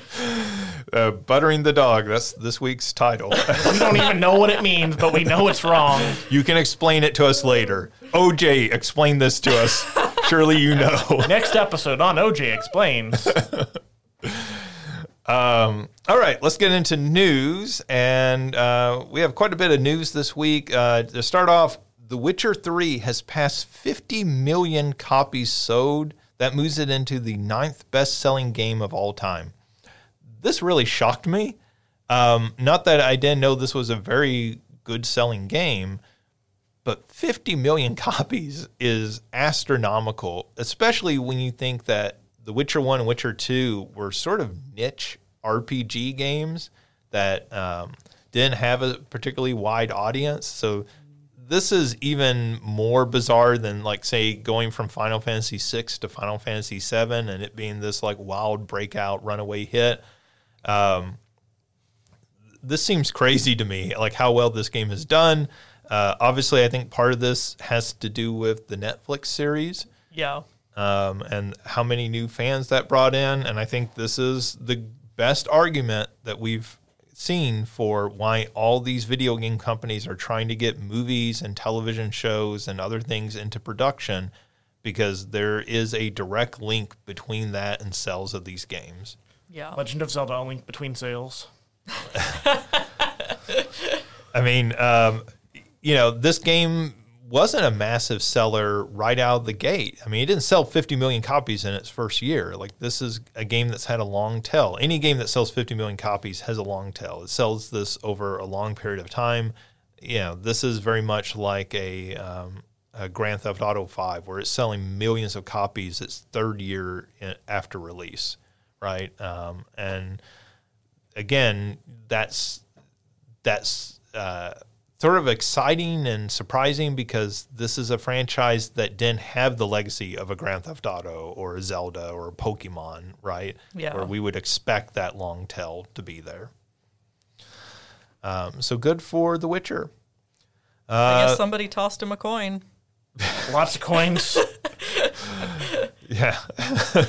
Uh, buttering the dog. That's this week's title. We don't even know what it means, but we know it's wrong. you can explain it to us later. OJ, explain this to us. Surely you know. Next episode on OJ Explains. Um, all right, let's get into news. And uh, we have quite a bit of news this week. Uh, to start off, The Witcher 3 has passed 50 million copies sold. That moves it into the ninth best selling game of all time. This really shocked me. Um, not that I didn't know this was a very good selling game, but 50 million copies is astronomical, especially when you think that The Witcher 1 and Witcher 2 were sort of niche RPG games that um, didn't have a particularly wide audience. So this is even more bizarre than like say going from Final Fantasy VI to Final Fantasy VII and it being this like wild breakout runaway hit. Um, this seems crazy to me, like how well this game is done. Uh, obviously, I think part of this has to do with the Netflix series Yeah. um, and how many new fans that brought in. And I think this is the best argument that we've seen for why all these video game companies are trying to get movies and television shows and other things into production because there is a direct link between that and sales of these games. Yeah. Legend of Zelda: A Link Between Sales. I mean, um, you know, this game wasn't a massive seller right out of the gate. I mean, it didn't sell 50 million copies in its first year. Like, this is a game that's had a long tail. Any game that sells 50 million copies has a long tail. It sells this over a long period of time. You know, this is very much like a, um, a Grand Theft Auto 5, where it's selling millions of copies its third year in, after release, right? Um, and again, that's that's uh, sort of exciting and surprising because this is a franchise that didn't have the legacy of a Grand Theft Auto or a Zelda or a Pokemon, right? Yeah. Where we would expect that long tail to be there. Um, so good for The Witcher. I Uh, guess somebody tossed him a coin. Lots of coins. Yeah.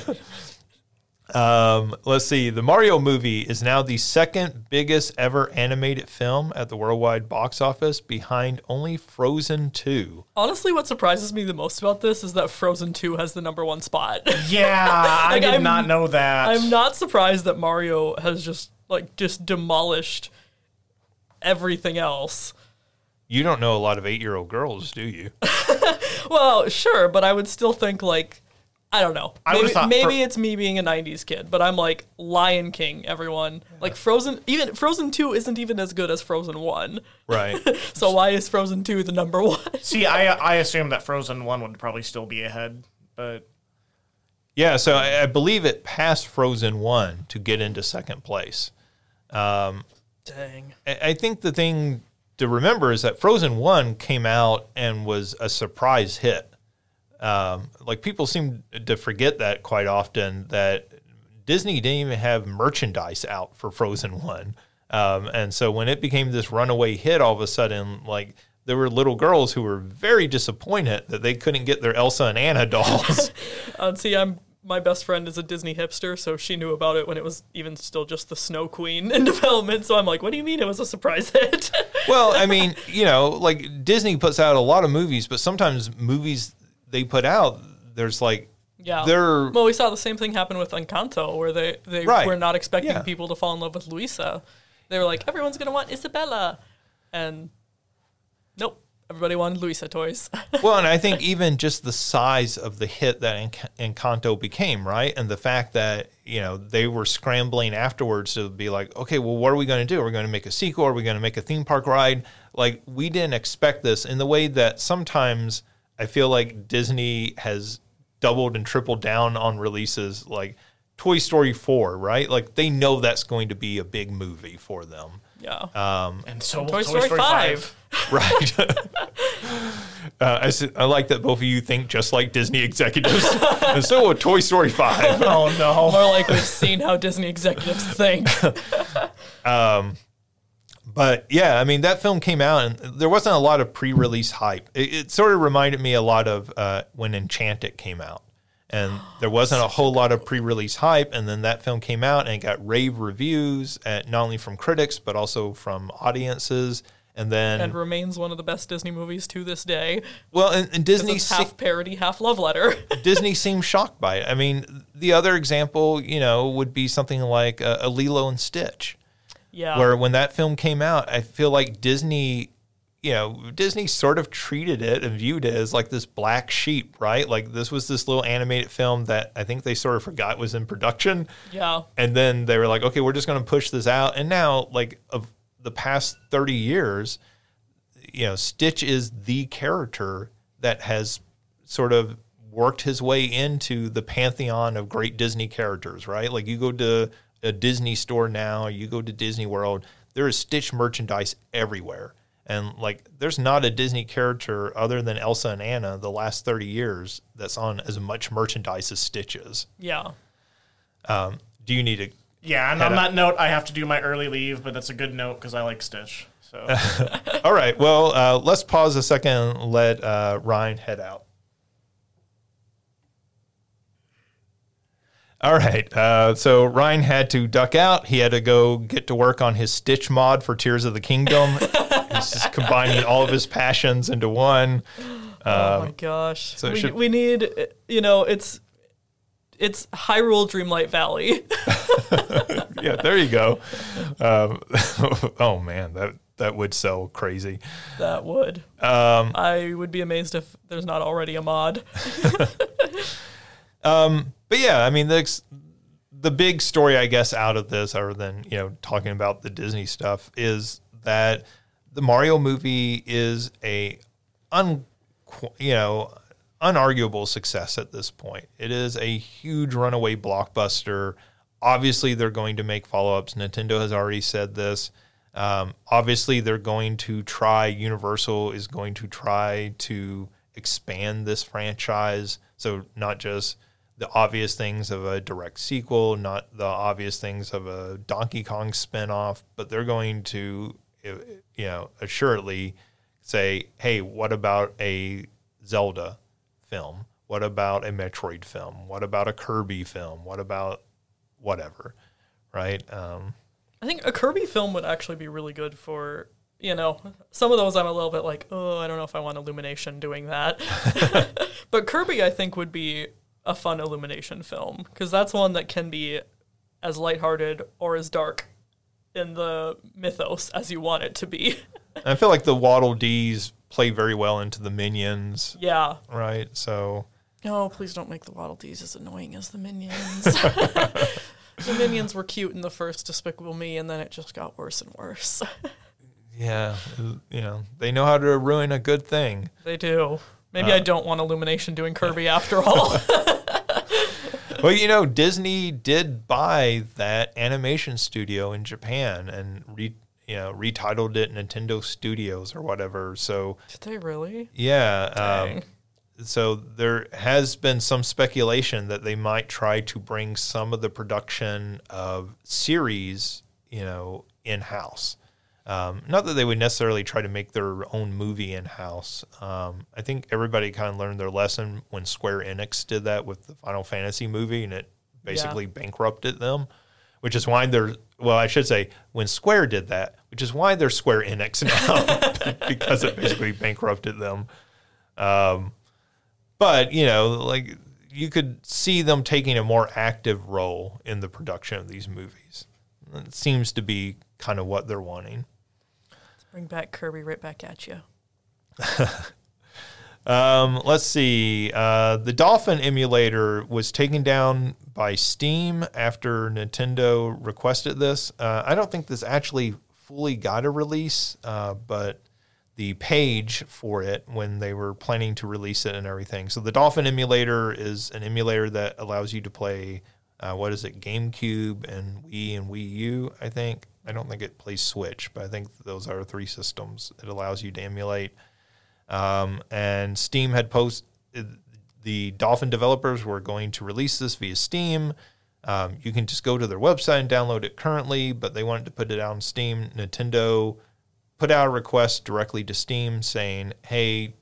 um, let's see. The Mario movie is now the second biggest ever animated film at the worldwide box office, behind only Frozen 2. Honestly, what surprises me the most about this is that Frozen 2 has the number one spot. Yeah, I did I'm- not know that. I'm not surprised that Mario has just like just demolished everything else. You don't know a lot of eight year old girls, do you? Well, sure, but I would still think like I don't know. I would've Maybe, thought maybe Fro- it's me being a '90s kid, but I'm like Lion King. Everyone like Frozen. Even Frozen Two isn't even as good as Frozen One. Right. So why is Frozen Two the number one? See, I I assumed that Frozen One would probably still be ahead, but Yeah, so I, I believe it passed Frozen 1 to get into second place. Um, Dang. I I think the thing to remember is that Frozen One came out and was a surprise hit. Um, like people seem to forget that quite often that Disney didn't even have merchandise out for Frozen One, um, and so when it became this runaway hit, all of a sudden, like there were little girls who were very disappointed that they couldn't get their Elsa and Anna dolls. Uh, see, I'm my best friend is a Disney hipster, so she knew about it when it was even still just the Snow Queen in development. So I'm like, what do you mean it was a surprise hit? well, I mean, you know, like Disney puts out a lot of movies, but sometimes movies they put out, there's like yeah. They're- well, we saw the same thing happen with Encanto, where they they Right. were not expecting Yeah. people to fall in love with Luisa. They were like, everyone's gonna want Isabela, and nope, everybody wanted Luisa toys. well, and I think even just the size of the hit that Enc- Encanto became, right? And the fact that, you know, they were scrambling afterwards to be like, okay, well, what are we going to do? Are we going to make a sequel? Are we going to make a theme park ride? Like, we didn't expect this in the way that sometimes I feel like Disney has doubled and tripled down on releases like Toy Story 4, right? Like, they know that's going to be a big movie for them. yeah. and so will Toy Toy, Story 5. Right. uh, I, s- I like that both of you think just like Disney executives. and so will Toy Story 5. Oh no! More like we've seen how Disney executives think. But yeah, I mean, that film came out and there wasn't a lot of pre release hype. It, it sort of reminded me a lot of uh, when Enchanted came out. and there wasn't a whole lot of pre-release hype and then that film came out and it got rave reviews at, not only from critics but also from audiences and then and remains one of the best Disney movies to this day. well and, and disney it's se- half parody, half love letter. disney seemed shocked by it i mean the other example you know would be something like uh, a lilo and stitch yeah. where when that film came out, I feel like Disney, you know, Disney sort of treated it and viewed it as like this black sheep, right? Like this was this little animated film that I think they sort of forgot was in production. yeah. And then they were like, okay, we're just going to push this out. And now, like, of the past 30 years, you know, Stitch is the character that has sort of worked his way into the pantheon of great Disney characters, right? Like, you go to a Disney store now, you go to Disney World, there is Stitch merchandise everywhere. And like, there's not a Disney character other than Elsa and Anna the last 30 years that's on as much merchandise as Stitch is. Yeah. Do you need to Yeah, and on up. that note, I have to do my early leave, but that's a good note because I like Stitch. So All right. Well, uh, let's pause a second and let uh, Ryan head out. All right. Uh, so Ryan had to duck out. He had to go get to work on his Stitch mod for Tears of the Kingdom. He's just combining all of his passions into one. oh my gosh. so we, should- we need, you know, it's it's Hyrule Dreamlight Valley. Yeah, there you go. Um, oh man, that that would sell crazy. that would. Um, I would be amazed if there's not already a mod. But yeah, I mean, the the big story, I guess, out of this, other than you know talking about the Disney stuff, is that the Mario movie is a un, you know, unarguable success at this point. It is a huge runaway blockbuster. Obviously, they're going to make follow ups. Nintendo has already said this. Um, obviously, they're going to try. Universal is going to try to expand this franchise. So not just the obvious things of a direct sequel, not the obvious things of a Donkey Kong spinoff, but they're going to, you know, assuredly say, hey, what about a Zelda film? What about a Metroid film? What about a Kirby film? What about whatever, right? Um, I think a Kirby film would actually be really good for, you know, some of those I'm a little bit like, oh, I don't know if I want Illumination doing that. but Kirby, I think, would be a fun Illumination film because that's one that can be as lighthearted or as dark in the mythos as you want it to be. I feel like the Waddle Dees play very well into the Minions, yeah. right? So No, please don't make the Waddle Dees as annoying as the Minions. the Minions were cute in the first Despicable Me, and then it just got worse and worse. yeah, you know, they know how to ruin a good thing. They do. Maybe I don't want Illumination doing Kirby after all. Well, you know, Disney did buy that animation studio in Japan and re, you know, retitled it Nintendo Studios or whatever. So Did they really? yeah, um, so there has been some speculation that they might try to bring some of the production of series, you know, in house. Um, not that they would necessarily try to make their own movie in house. Um, I think everybody kind of learned their lesson when Square Enix did that with the Final Fantasy movie, and it basically bankrupted them. Which is why they're well, I should say when Square did that, which is why they're Square Enix now because it basically bankrupted them. Um, but you know, like you could see them taking a more active role in the production of these movies. It seems to be kind of what they're wanting. Bring back Kirby right back at you. Um, let's see. Uh, the Dolphin emulator was taken down by Steam after Nintendo requested this. Uh, I don't think this actually fully got a release, uh, but the page for it when they were planning to release it and everything. So the Dolphin emulator is an emulator that allows you to play. Uh, what is it? GameCube and Wii and Wii U. I think. I don't think it plays Switch, but I think those are three systems it allows you to emulate. Um, and Steam had post the Dolphin developers were going to release this via Steam. Um, you can just go to their website and download it currently, but they wanted to put it out on Steam. Nintendo put out a request directly to Steam saying, "Hey,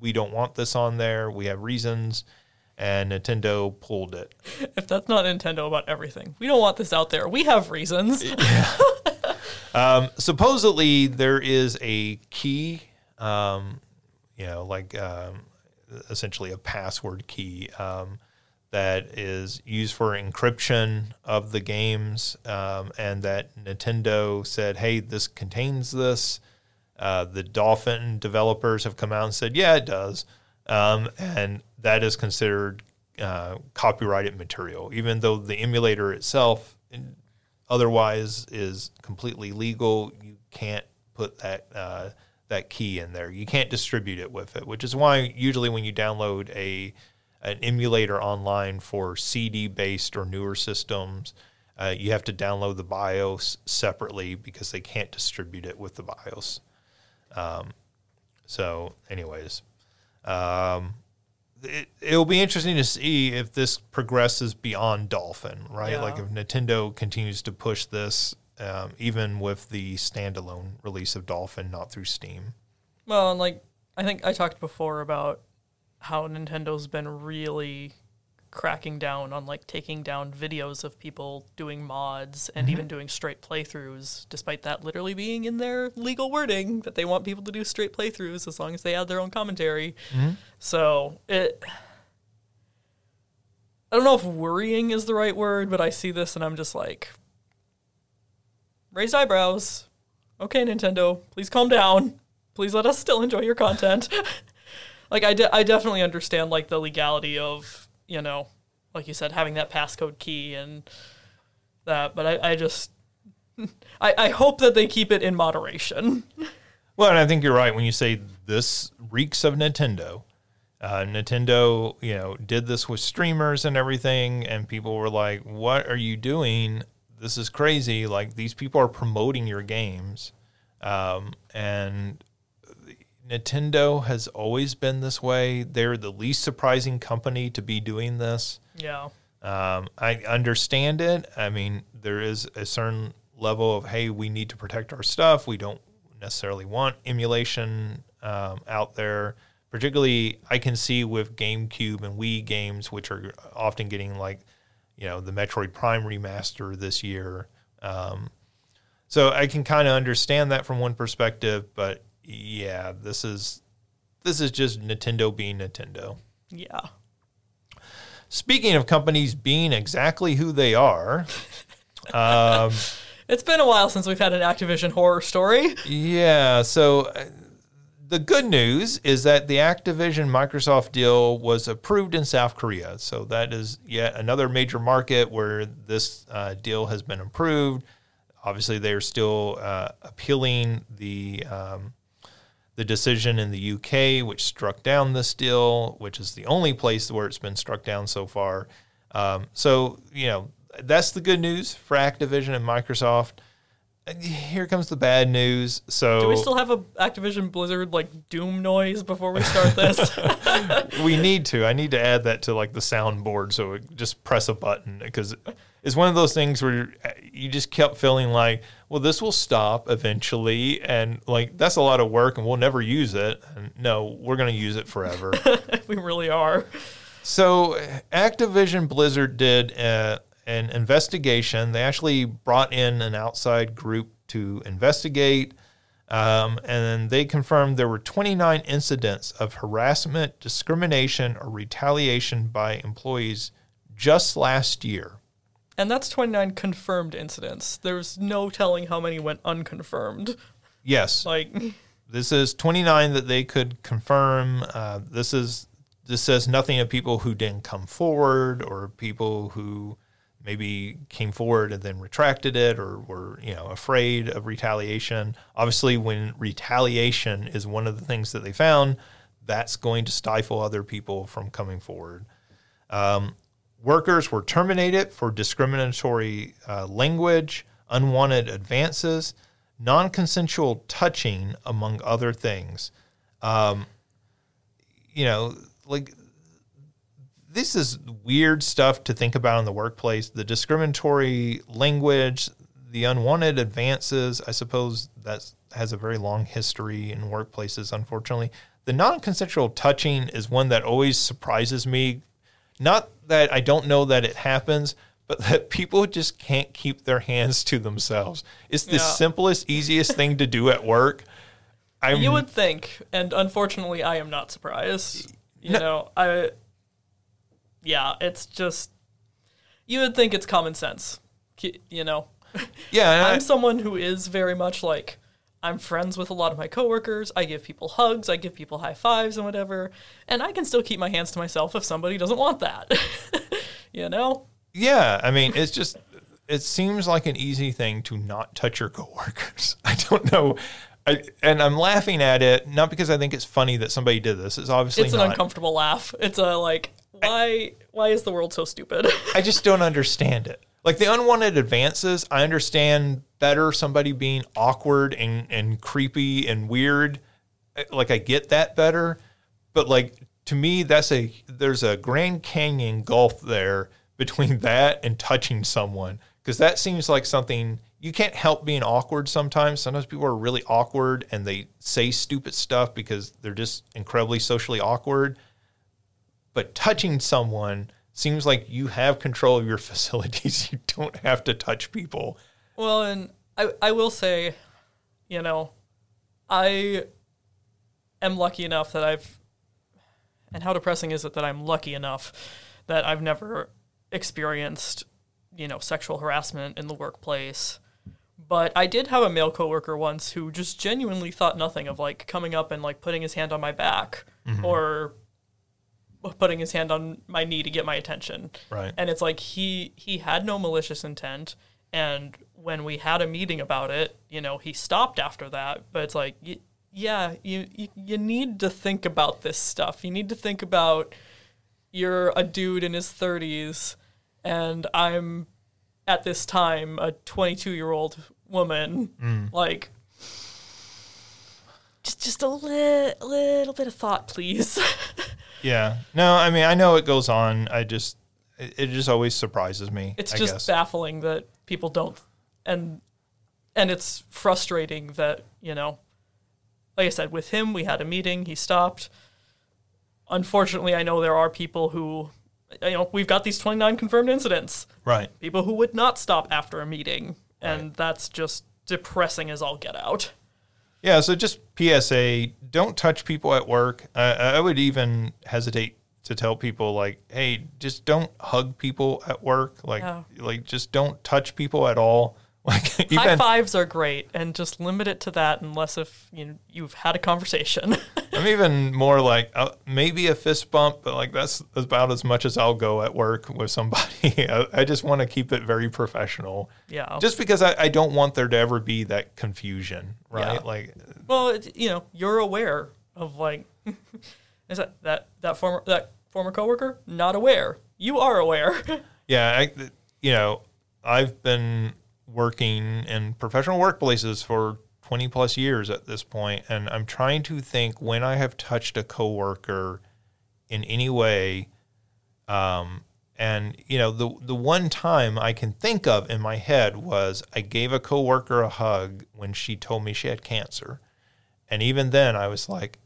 we don't want this on there. We have reasons." And Nintendo pulled it. If that's not Nintendo about everything, we don't want this out there. We have reasons. Um, supposedly, there is a key, um, you know, like um, essentially a password key um, that is used for encryption of the games, um, and that Nintendo said, "Hey, this contains this." Uh, the Dolphin developers have come out and said, "Yeah, it does," um, and that is considered uh, copyrighted material, even though the emulator itself otherwise is completely legal. You can't put that uh, that key in there. You can't distribute it with it, which is why usually when you download a an emulator online for CD based or newer systems, uh, you have to download the BIOS separately because they can't distribute it with the BIOS. Um, so, anyways, um, it, it'll be interesting to see if this progresses beyond Dolphin, right? Yeah. Like if Nintendo continues to push this, um, even with the standalone release of Dolphin, not through Steam. Well, and like I think I talked before about how Nintendo's been really cracking down on like taking down videos of people doing mods and mm-hmm. even doing straight playthroughs, despite that literally being in their legal wording that they want people to do straight playthroughs as long as they add their own commentary. Mm-hmm. So it. I don't know if worrying is the right word, but I see this and I'm just like, raised eyebrows. Okay, Nintendo, please calm down. Please let us still enjoy your content. like I, de- I definitely understand like the legality of you know, like you said, having that passcode key and that, but I, I just I, I hope that they keep it in moderation. Well, and I think you're right when you say this reeks of Nintendo. Uh, Nintendo, you know, did this with streamers and everything, and people were like, "What are you doing? This is crazy! Like these people are promoting your games." Um, and Nintendo has always been this way. They're the least surprising company to be doing this. Yeah. Um, I understand it. I mean, there is a certain level of, hey, we need to protect our stuff. We don't necessarily want emulation um, out there. Particularly, I can see with GameCube and Wii games, which are often getting like, you know, the Metroid Prime remaster this year. Um, so I can kind of understand that from one perspective, but yeah, this is this is just Nintendo being Nintendo. Yeah. Speaking of companies being exactly who they are, um, It's been a while since we've had an Activision horror story. yeah. So uh, the good news is that the Activision Microsoft deal was approved in South Korea. So that is yet another major market where this uh, deal has been approved. Obviously, they are still uh, appealing the um, the decision in the UK, which struck down this deal, which is the only place where it's been struck down so far. Um, so you know that's the good news for Activision and Microsoft. Here comes the bad news. So Do we still have a Activision Blizzard like doom noise before we start this? we need to. I need to add that to like the soundboard, so just press a button because it's one of those things where you just kept feeling like, well, this will stop eventually, and like that's a lot of work, and we'll never use it. And no, we're going to use it forever. we really are. So, Activision Blizzard did uh, an investigation. They actually brought in an outside group to investigate, um, and then they confirmed there were 29 incidents of harassment, discrimination, or retaliation by employees just last year. And that's 29 confirmed incidents. There's no telling how many went unconfirmed. Yes, Like, this is 29 that they could confirm. Uh, this is this says nothing of people who didn't come forward or people who maybe came forward and then retracted it or were you know afraid of retaliation. Obviously, when retaliation is one of the things that they found, that's going to stifle other people from coming forward. Um, workers were terminated for discriminatory uh, language, unwanted advances, non consensual touching, among other things. Um, you know, like this is weird stuff to think about in the workplace. The discriminatory language, the unwanted advances, I suppose that has a very long history in workplaces, unfortunately. The non consensual touching is one that always surprises me Not that I don't know that it happens, but that people just can't keep their hands to themselves. It's the Yeah. simplest, easiest thing to do at work. I'm, You would think, and unfortunately, I am not surprised. You No- know, I. Yeah, it's just. You would think it's common sense. You know, yeah, and I- I'm someone who is very much like. I'm friends with a lot of my coworkers. I give people hugs. I give people high fives and whatever. And I can still keep my hands to myself if somebody doesn't want that. you know? Yeah, I mean, it's just it seems like an easy thing to not touch your coworkers. I don't know. I, and I'm laughing at it not because I think it's funny that somebody did this. It's obviously It's an not. uncomfortable laugh. It's a like, why? Why is the world so stupid? I just don't understand it. Like the unwanted advances, I understand better somebody being awkward and, and creepy and weird. Like I get that better. But like to me, that's a there's a Grand Canyon gulf there between that and touching someone. Because that seems like something you can't help being awkward sometimes. Sometimes people are really awkward and they say stupid stuff because they're just incredibly socially awkward but touching someone seems like you have control of your facilities. You don't have to touch people. Well, and I, I will say, you know, I am lucky enough that I've, and how depressing is it that I'm lucky enough that I've never experienced, you know, sexual harassment in the workplace. But I did have a male coworker once who just genuinely thought nothing of like coming up and like putting his hand on my back mm-hmm. or putting his hand on my knee to get my attention. Right. and it's like he he had no malicious intent. And when we had a meeting about it you know he stopped after that. But it's like y- yeah you, you you need to think about this stuff. You need to think about you're a dude in his 30s and i'm at this time a 22 year old woman mm. like just just a li- little bit of thought please Yeah. No, I mean, I know it goes on. I just, it, it just always surprises me. it's I just guess. baffling that people don't and and it's frustrating that you know like i said with him we had a meeting he stopped unfortunately i know there are people who you know we've got these 29 confirmed incidents Right. people who would not stop after a meeting and that's just depressing as all get out Yeah. So just PSA don't touch people at work. I, I would even hesitate to tell people, like, hey, just don't hug people at work. Like, Yeah. like just don't touch people at all. Like, high fives are great and just limit it to that unless if you know, you've had a conversation I'm even more like uh, maybe a fist bump, but like that's about as much as I'll go at work with somebody. I, I just want to keep it very professional, yeah just because I, I don't want there to ever be that confusion, right? Yeah. Like, Well, it, you know, you're aware of like, is that that that former that former coworker not aware? You are aware. yeah, I, you know, I've been working in professional workplaces for 20 plus years at this point, and I'm trying to think when I have touched a coworker in any way. Um, and you know, the the one time I can think of in my head was I gave a coworker a hug when she told me she had cancer, and even then I was like,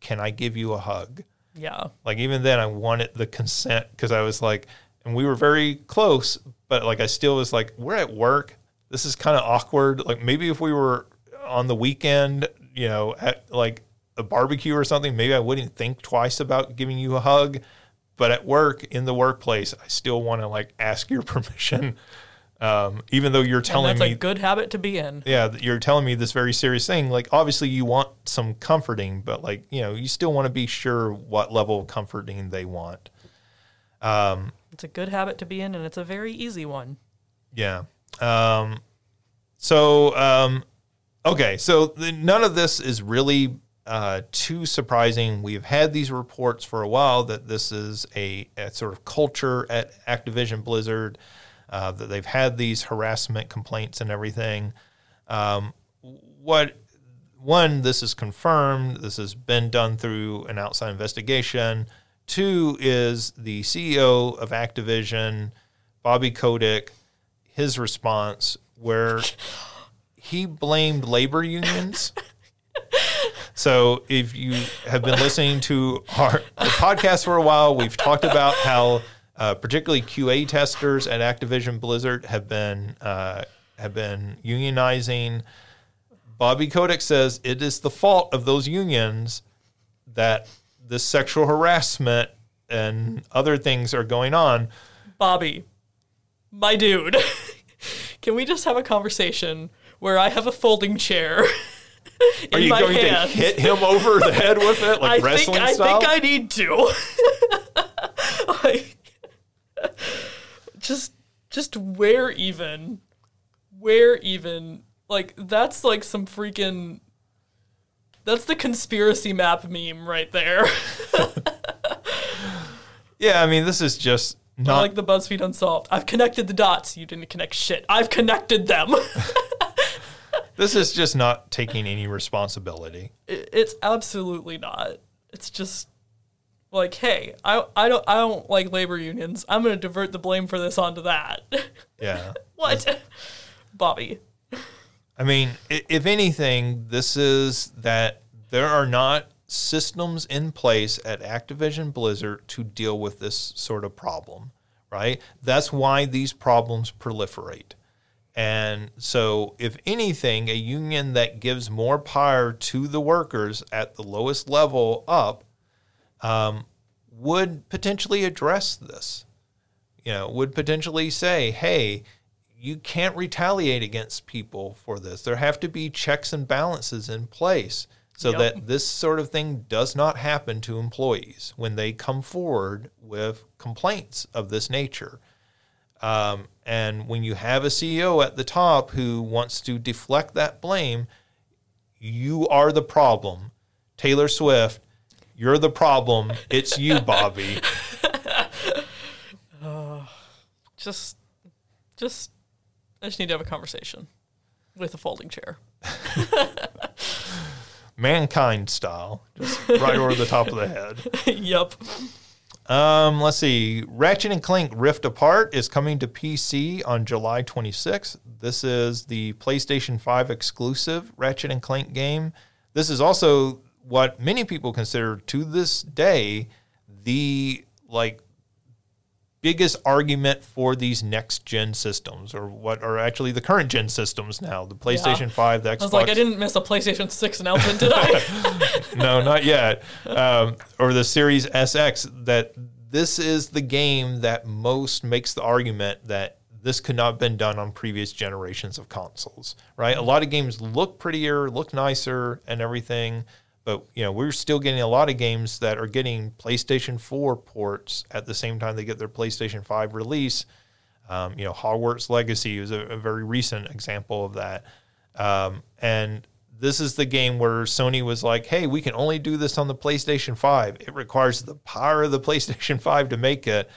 "Can I give you a hug?" yeah, Like even then, I wanted the consent because I was like, and we were very close, but like I still was like, we're at work. This is kind of awkward. Like maybe if we were on the weekend, you know, at like a barbecue or something, maybe I wouldn't think twice about giving you a hug. But at work, in the workplace, I still want to like ask your permission, um, even though you're and telling that's me a good habit to be in. yeah, you're telling me this very serious thing. Like, obviously, you want some comforting, but like, you know, you still want to be sure what level of comforting they want. Um, It's a good habit to be in, and it's a very easy one. yeah. Um, so, um, okay. So, the, none of this is really uh, too surprising. We've had these reports for a while that this is a, a sort of culture at Activision Blizzard, uh, that they've had these harassment complaints and everything. Um, what one, this is confirmed. This has been done through an outside investigation. Two is the CEO of Activision, Bobby Kotick, his response, where he blamed labor unions. So if you have been listening to our podcast for a while, we've talked about how uh, particularly QA testers at Activision Blizzard have been uh, have been unionizing. Bobby Kotick says it is the fault of those unions that this sexual harassment and other things are going on. Bobby, my dude, can we just have a conversation where I have a folding chair? Are you going hand? to hit him over the head with it, like I wrestling think style? I think I need to. like, just just where even where even like that's like some freaking that's the conspiracy map meme right there. yeah, I mean, this is just not like the BuzzFeed Unsolved. I've connected the dots. You didn't connect shit. I've connected them. this is just not taking any responsibility. It's absolutely not. It's just like, hey, I I don't I don't like labor unions. I'm gonna divert the blame for this onto that. Yeah. what, Bobby? I mean, if anything, this is that there are not systems in place at Activision Blizzard to deal with this sort of problem, right? That's why these problems proliferate. And so, if anything, a union that gives more power to the workers at the lowest level up um, would potentially address this. You know, would potentially say, hey, you can't retaliate against people for this. There have to be checks and balances in place so Yep. that this sort of thing does not happen to employees when they come forward with complaints of this nature. Um, and when you have a CEO at the top who wants to deflect that blame, you are the problem. Taylor Swift, you're the problem. It's you, Bobby. Just, just, I just need to have a conversation with a folding chair. Mankind style, just right over the top of the head. yep. Um, let's see. Ratchet and Clank Rift Apart is coming to PC on July 26th. This is the PlayStation 5 exclusive Ratchet and Clank game. This is also what many people consider to this day the like biggest argument for these next gen systems or what are actually the current gen systems now. The PlayStation 5, the Xbox I was like, I didn't miss a PlayStation 6 announcement, did I? no, not yet. Um, or the Series SX. That this is the game that most makes the argument that this could not have been done on previous generations of consoles. Right? A lot of games look prettier, look nicer, and everything. But you know, we're still getting a lot of games that are getting PlayStation 4 ports at the same time they get their PlayStation 5 release. Um, you know, Hogwarts Legacy is a, a very recent example of that. Um, and this is the game where Sony was like, hey, we can only do this on the PlayStation 5. It requires the power of the PlayStation 5 to make it.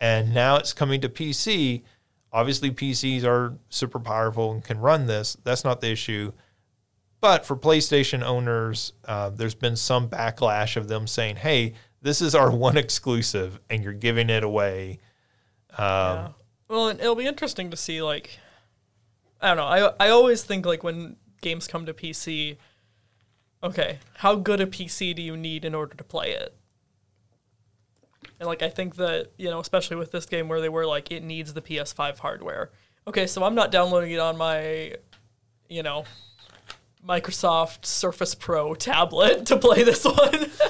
And now it's coming to PC. Obviously, PCs are super powerful and can run this. That's not the issue. But for PlayStation owners, uh, there's been some backlash of them saying, hey, this is our one exclusive and you're giving it away. Yeah. Well, it'll be interesting to see like I don't know. I I always think like when games come to PC, okay, how good a PC do you need in order to play it? And like I think that, you know, especially with this game where they were like it needs the PS5 hardware. Okay, so I'm not downloading it on my you know, Microsoft Surface Pro tablet to play this one.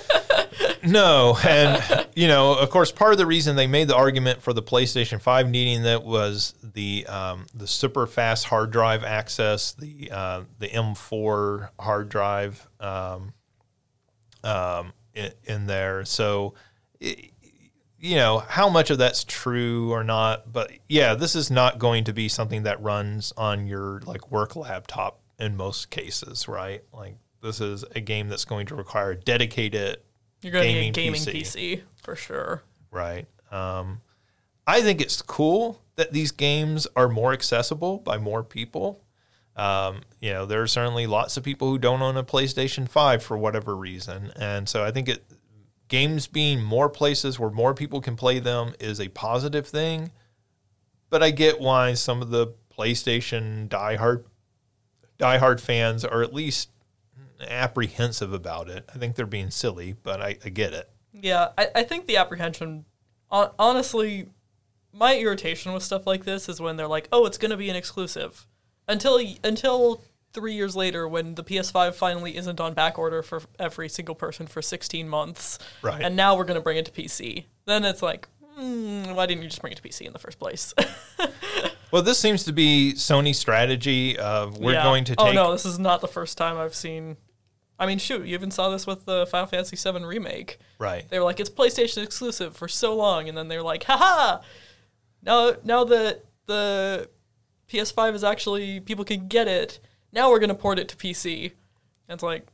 No, and you know, of course, part of the reason they made the argument for the PlayStation Five needing that was the um, the super fast hard drive access, the uh, the M4 hard drive um, um, in, in there. So, i you know, how much of that's true or not? But yeah, this is not going to be something that runs on your like work laptop in most cases, right? Like this is a game that's going to require a dedicated You're going to need a Gaming gaming PC. PC for sure. right? Um, I think it's cool that these games are more accessible by more people. Um, you know, there are certainly lots of people who don't own a PlayStation 5 for whatever reason. And so I think it games being more places where more people can play them is a positive thing. But I get why some of the PlayStation diehard diehard fans are at least apprehensive about it. I think they're being silly, but I, I get it. Yeah, I, I think the apprehension, honestly, my irritation with stuff like this is when they're like, "Oh, it's going to be an exclusive," until until three years later when the PS5 finally isn't on back order for every single person for 16 months, Right. and now we're going to bring it to PC. Then it's like, mm, why didn't you just bring it to PC in the first place? Well, this seems to be Sony's strategy of we're Yeah. going to take. Oh take no, this is not the first time I've seen. I mean, shoot, you even saw this with the Final Fantasy VII remake. right. They were like, it's PlayStation exclusive for so long, and then they're like, haha! Now, now that the PS5 is actually people can get it, now we're gonna port it to PC. And it's like,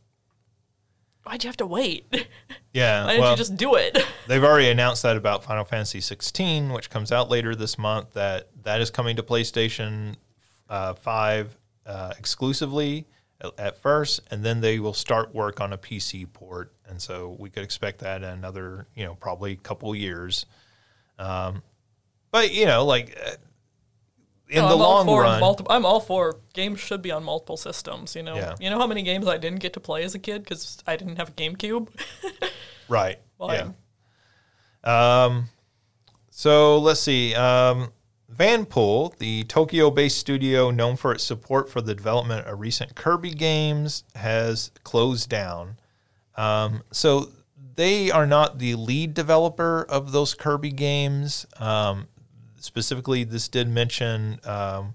why'd you have to wait? Yeah. Why didn't well, you just do it? they've already announced that about Final Fantasy 16, which comes out later this month. That that is coming to PlayStation uh, 5 uh, exclusively at, at first, and then they will start work on a PC port. And so we could expect that in another, you know, probably couple years. Um, but you know, like uh, in No, the I'm all long for run, multi- I'm all for games should be on multiple systems. You know, Yeah. you know how many games I didn't get to play as a kid because I didn't have a GameCube. right? Well, yeah. Um, so let's see. Um, Vanpool, the Tokyo-based studio known for its support for the development of recent Kirby games, has closed down. Um, so they are not the lead developer of those Kirby games. Um, specifically, this did mention. Um,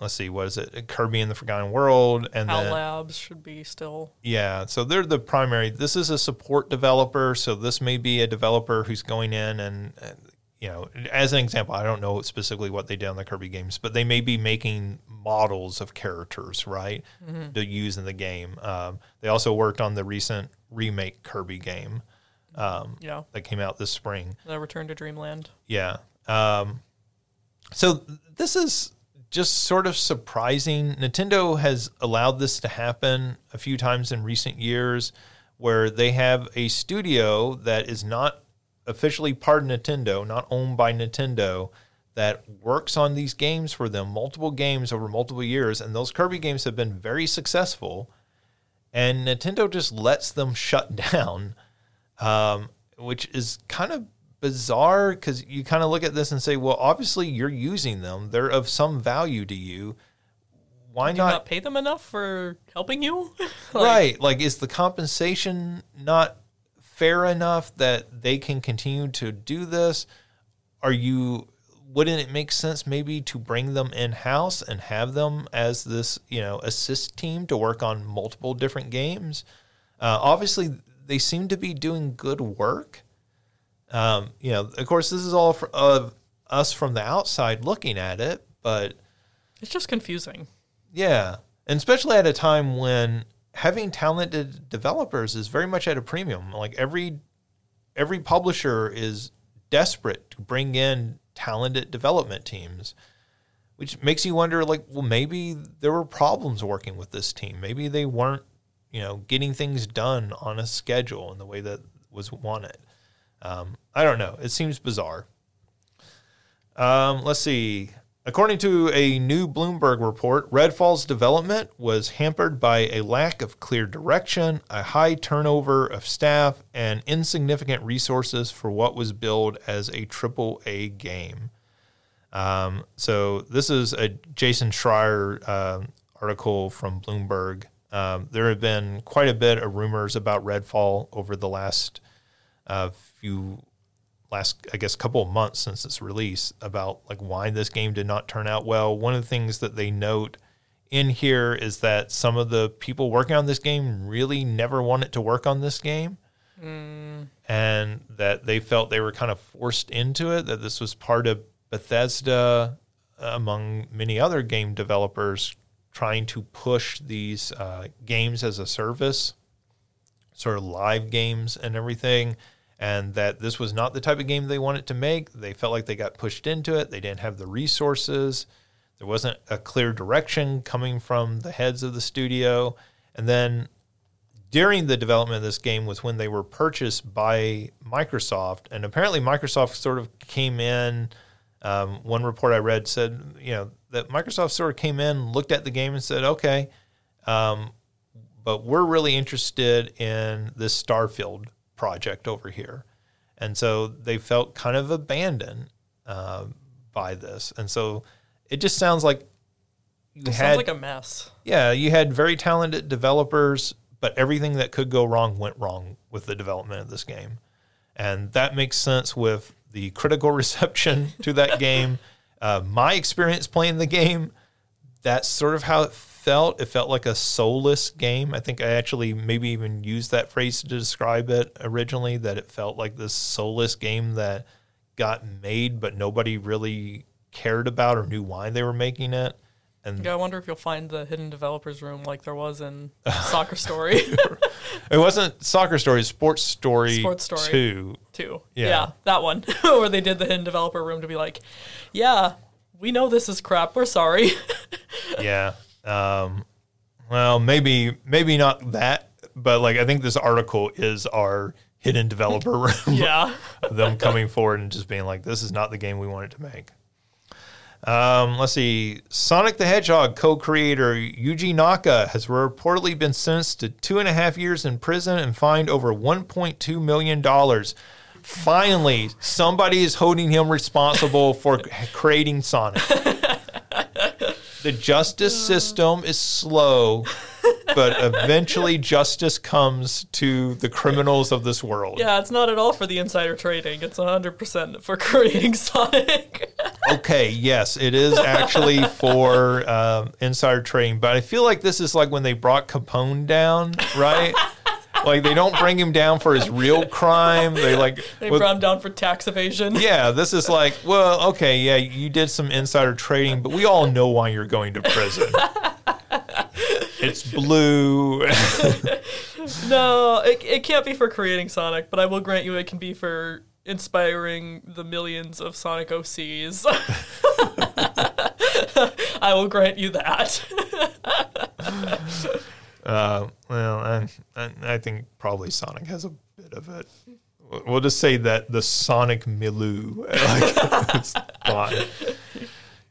let's see, what is it? Kirby in the Forgotten World, and Owl then Labs should be still. yeah, so they're the primary. This is a support developer, so this may be a developer who's going in and, uh, you know, as an example, I don't know specifically what they did on the Kirby games, but they may be making models of characters, right, to use in the game. Um, they also worked on the recent remake Kirby game um, Yeah, that came out this spring. the Return to Dreamland. Yeah. Um, so this is just sort of surprising. Nintendo has allowed this to happen a few times in recent years where they have a studio that is not officially part of Nintendo, not owned by Nintendo, that works on these games for them, multiple games over multiple years. And those Kirby games have been very successful. And Nintendo just lets them shut down um, which is kind of bizarre because you kind of look at this and say, well, obviously you're using them; they're of some value to you. Why not? not pay them enough for helping you? Like, right? Like, is the compensation not fair enough that they can continue to do this? Are you? Wouldn't it make sense maybe to bring them in house and have them as this, you know, assist team to work on multiple different games? Uh, obviously, they seem to be doing good work. Um, you know, of course, this is all for, of us from the outside looking at it, but It's just confusing. yeah, and especially at a time when having talented developers is very much at a premium. Like every every publisher is desperate to bring in talented development teams, which makes you wonder like, well, maybe there were problems working with this team. Maybe they weren't, you know, getting things done on a schedule in the way that was wanted. Um, I don't know. It seems bizarre. Um, let's see. According to a new Bloomberg report, Redfall's development was hampered by a lack of clear direction, a high turnover of staff, and insignificant resources for what was billed as a triple A game. Um, so this is a Jason Schreier uh, article from Bloomberg. Um, there have been quite a bit of rumors about Redfall over the last uh, few last I guess couple of months since its release about like why this game did not turn out well. One of the things that they note in here is that some of the people working on this game really never wanted to work on this game. And that they felt they were kind of forced into it, that this was part of Bethesda, among many other game developers, trying to push these uh, games as a service sort of live games and everything, and that this was not the type of game they wanted to make. They felt like they got pushed into it. They didn't have the resources. There wasn't a clear direction coming from the heads of the studio. And then during the development of this game was when they were purchased by Microsoft. And apparently, Microsoft sort of came in. Um, one report I read said, you know, that Microsoft sort of came in, looked at the game, and said, okay, um, but we're really interested in this Starfield project over here. And so they felt kind of abandoned uh, by this. And so it just sounds like you It had sounds like a mess. yeah, you had very talented developers, but everything that could go wrong went wrong with the development of this game. And that makes sense with the critical reception to that game. Uh, my experience playing the game, that's sort of how it felt. It felt like a soulless game. I think I actually maybe even used that phrase to describe it originally, that it felt like this soulless game that got made, but nobody really cared about or knew why they were making it. And Yeah, I wonder if you'll find the hidden developers room like there was in Soccer Story It wasn't Soccer Story, Sports Story, Sports Story. 2. too. Yeah. Yeah. that one where they did the hidden developer room to be like, yeah, we know this is crap. We're sorry. Yeah. Um, well, maybe maybe not that, but like I think this article is our hidden developer room. yeah. them coming forward and just being like, "This is not the game we wanted to make." Um, let's see. Sonic the Hedgehog co-creator Yuji Naka has reportedly been sentenced to two and a half years in prison and fined over 1.2 million dollars. Finally, somebody is holding him responsible for creating Sonic. The justice system is slow, but eventually justice comes to the criminals of this world. Yeah, it's not at all for the insider trading. It's 100% for creating Sonic. Okay, yes, it is actually for um, insider trading, but I feel like this is like when they brought Capone down, right? like they don't bring him down for his real crime. They like, they with- brought him down for tax evasion. yeah, this is like, well, okay, yeah, you did some insider trading, but we all know why you're going to prison. it's blue. No, it, it can't be for creating Sonic, but I will grant you it can be for inspiring the millions of Sonic OCs. I will grant you that. Uh, well, I, I, I think probably Sonic has a bit of it. We'll- just say that the Sonic milieu, like, it's fine.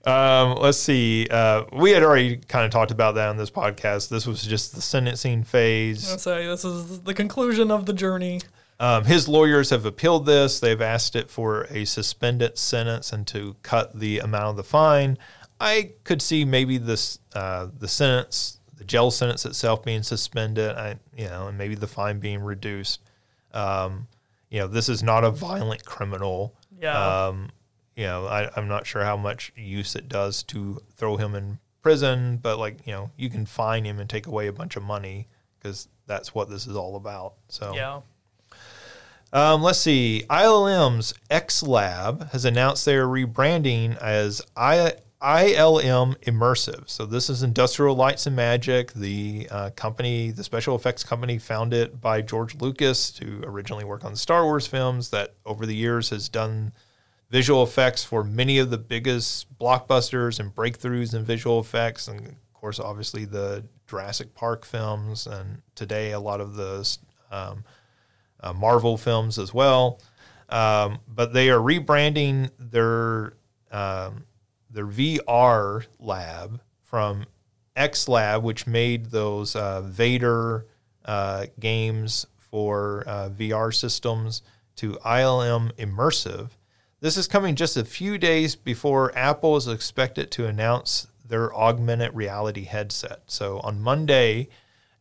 Um, let's see. Uh, we had already kind of talked about that on this podcast. This was just the sentencing phase. I'll say this is the conclusion of the journey. Um, his lawyers have appealed this. They've asked it for a suspended sentence and to cut the amount of the fine. I could see maybe this uh, the sentence, the jail sentence itself being suspended. I, you know, and maybe the fine being reduced. Um, you know, this is not a violent criminal. Yeah. Um, you know, I, I'm not sure how much use it does to throw him in prison, but like, you know, you can fine him and take away a bunch of money because that's what this is all about. So yeah. um, let's see. ILM's X Lab has announced they are rebranding as I, ILM Immersive. So this is Industrial Lights and Magic, the uh, company, the special effects company founded by George Lucas to originally work on the Star Wars films. That over the years has done visual effects for many of the biggest blockbusters and breakthroughs in visual effects, and of course, obviously the Jurassic Park films, and today a lot of the um, uh, Marvel films as well. Um, but they are rebranding their um, their VR lab from X Lab, which made those uh, Vader uh, games for uh, VR systems, to ILM Immersive. This is coming just a few days before Apple is expected to announce their augmented reality headset. So on Monday,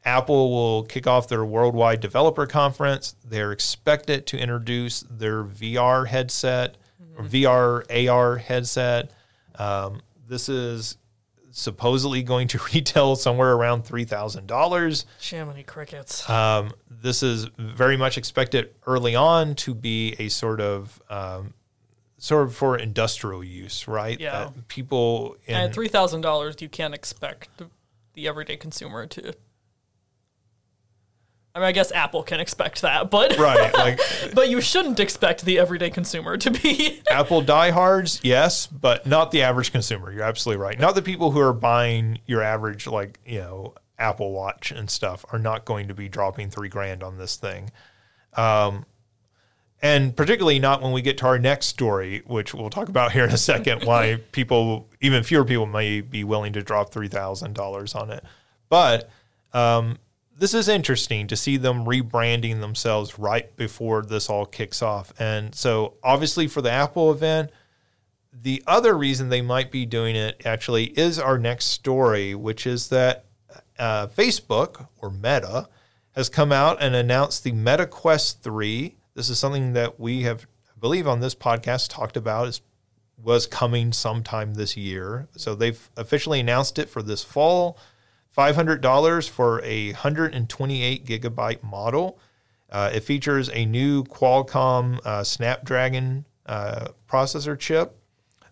Apple will kick off their worldwide developer conference. They're expected to introduce their VR headset, or VR AR headset. Um, this is supposedly going to retail somewhere around three thousand dollars. Jiminy crickets. Um, this is very much expected early on to be a sort of um, sort of for industrial use, right? Yeah. That people in thousand dollars, you can't expect the everyday consumer to. I mean, I guess Apple can expect that, but right, like but you shouldn't expect the everyday consumer to be. Apple diehards, yes, but not the average consumer. You're absolutely right. Not the people who are buying your average, like you know, Apple Watch and stuff, are not going to be dropping three grand on this thing. Um, and particularly not when we get to our next story, which we'll talk about here in a second. why people, even fewer people, may be willing to drop three thousand dollars on it. But um, this is interesting to see them rebranding themselves right before this all kicks off. And so, obviously, for the Apple event, the other reason they might be doing it actually is our next story, which is that uh, Facebook or Meta has come out and announced the Meta Quest 3. This is something that we have, I believe, on this podcast talked about is was coming sometime this year. So they've officially announced it for this fall. $500 for a 128 gigabyte model. Uh, it features a new Qualcomm uh, Snapdragon uh, processor chip.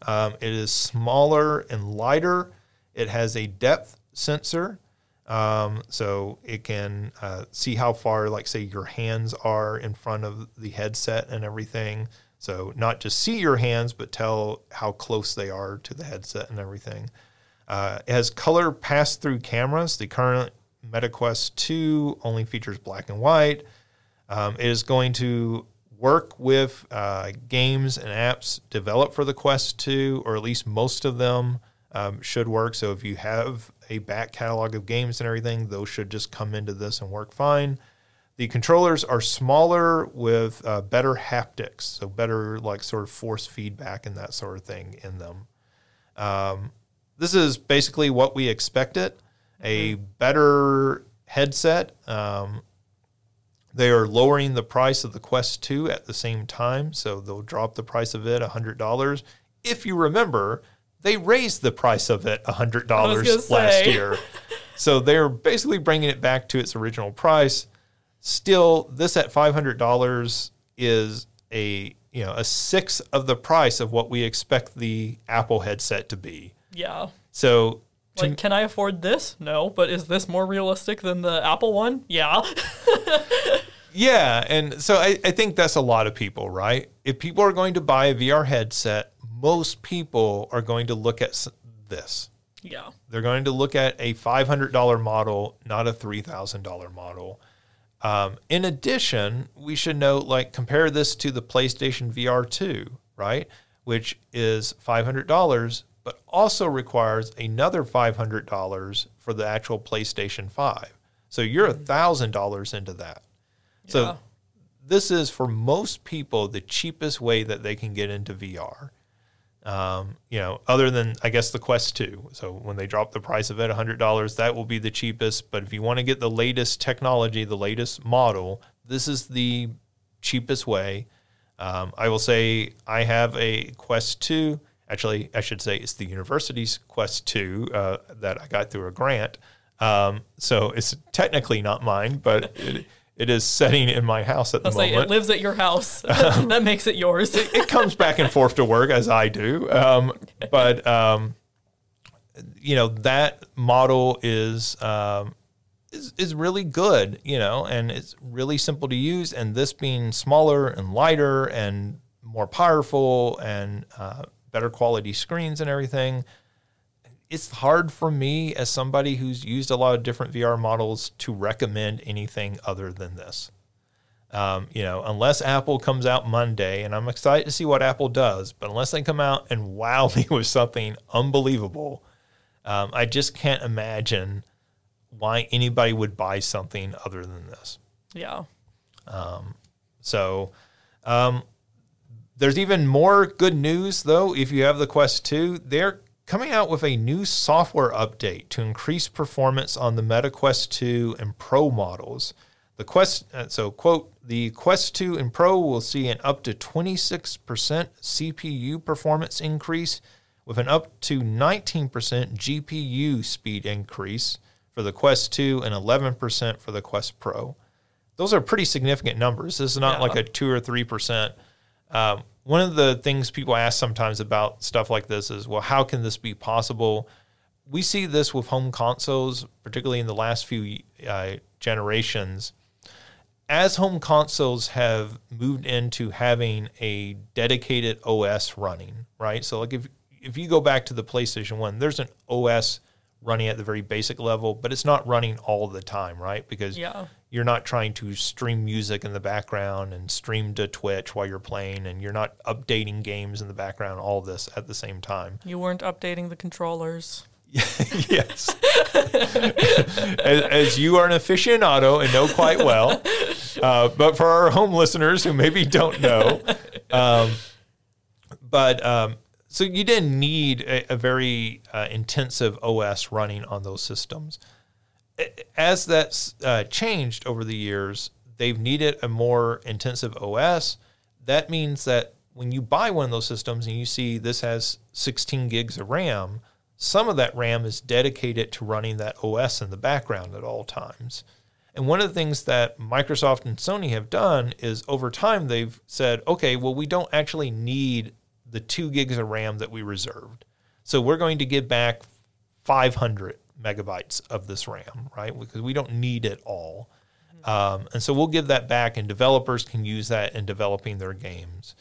Um, it is smaller and lighter. It has a depth sensor, um, so it can uh, see how far, like, say, your hands are in front of the headset and everything. So, not just see your hands, but tell how close they are to the headset and everything. Uh, has color pass through cameras. The current MetaQuest 2 only features black and white. Um, it is going to work with uh, games and apps developed for the Quest 2, or at least most of them um, should work. So if you have a back catalog of games and everything, those should just come into this and work fine. The controllers are smaller with uh, better haptics, so better like sort of force feedback and that sort of thing in them. Um, this is basically what we expected a better headset. Um, they are lowering the price of the Quest 2 at the same time, so they'll drop the price of it $100. If you remember, they raised the price of it $100 last year. so they're basically bringing it back to its original price. Still, this at $500 is a, you know, a sixth of the price of what we expect the Apple headset to be. Yeah. So like, can I afford this? No, but is this more realistic than the Apple one? Yeah. yeah, and so I, I think that's a lot of people, right? If people are going to buy a VR headset, most people are going to look at this. Yeah. They're going to look at a $500 model, not a $3,000 model. Um, in addition, we should note, like, compare this to the PlayStation VR 2, right? Which is $500, but also requires another $500 for the actual PlayStation 5. So you're $1,000 into that. So this is for most people the cheapest way that they can get into VR. Um, you know, other than I guess the Quest 2. So when they drop the price of it $100, that will be the cheapest. But if you want to get the latest technology, the latest model, this is the cheapest way. Um, I will say I have a Quest 2 Actually, I should say it's the university's Quest 2 uh, that I got through a grant. Um, so it's technically not mine, but it, it is sitting in my house at the moment. It lives at your house. that makes it yours. it, it, comes back and forth to work as I do. Um, but, um, you know, that model is, um, is, is really good, you know, and it's really simple to use. And this being smaller and lighter and more powerful and uh, better quality screens and everything. It's hard for me as somebody who's used a lot of different VR models to recommend anything other than this. Um, you know, unless Apple comes out Monday, and I'm excited to see what Apple does, but unless they come out and wow me with something unbelievable, um, I just can't imagine why anybody would buy something other than this. Yeah. Um, so, um, there's even more good news, though, if you have the Quest 2. They're coming out with a new software update to increase performance on the Meta Quest 2 and Pro models. The Quest, uh, so quote, the Quest 2 and Pro will see an up to 26% CPU performance increase with an up to 19% GPU speed increase for the Quest 2 and 11% for the Quest Pro. Those are pretty significant numbers. This is not yeah. like a 2 or 3% um, one of the things people ask sometimes about stuff like this is, well, how can this be possible? We see this with home consoles, particularly in the last few uh, generations. As home consoles have moved into having a dedicated OS running, right? So, like if if you go back to the PlayStation One, there's an OS running at the very basic level, but it's not running all the time, right? Because yeah you're not trying to stream music in the background and stream to Twitch while you're playing, and you're not updating games in the background, all this at the same time. You weren't updating the controllers. yes. as, as you are an aficionado and know quite well, uh, but for our home listeners who maybe don't know, um, but um, so you didn't need a, a very uh, intensive OS running on those systems. As that's uh, changed over the years, they've needed a more intensive OS. That means that when you buy one of those systems and you see this has 16 gigs of RAM, some of that RAM is dedicated to running that OS in the background at all times. And one of the things that Microsoft and Sony have done is over time they've said, okay, well, we don't actually need the two gigs of RAM that we reserved. So we're going to give back 500 megabytes of this RAM, right? Because we don't need it all. Um, and so we'll give that back, and developers can use that in developing their games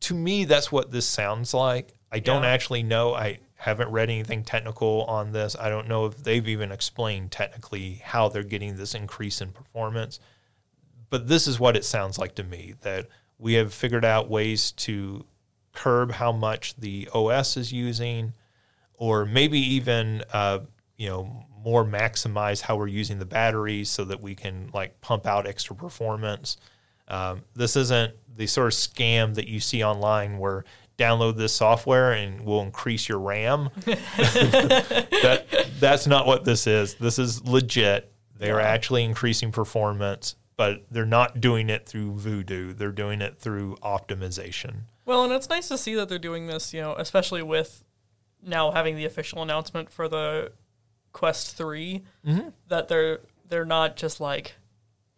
to me, that's what this sounds like. I don't Yeah. actually know. I haven't read anything technical on this. I don't know if they've even explained technically how they're getting this increase in performance. But this is what it sounds like to me that we have figured out ways to curb how much the OS is using, or maybe even uh, you know more maximize how we're using the batteries so that we can like pump out extra performance. Um, this isn't the sort of scam that you see online where download this software and we'll increase your RAM. that that's not what this is. This is legit. They are actually increasing performance, but they're not doing it through voodoo. They're doing it through optimization. Well, and it's nice to see that they're doing this, you know, especially with now having the official announcement for the Quest 3 mm-hmm. that they're they're not just like,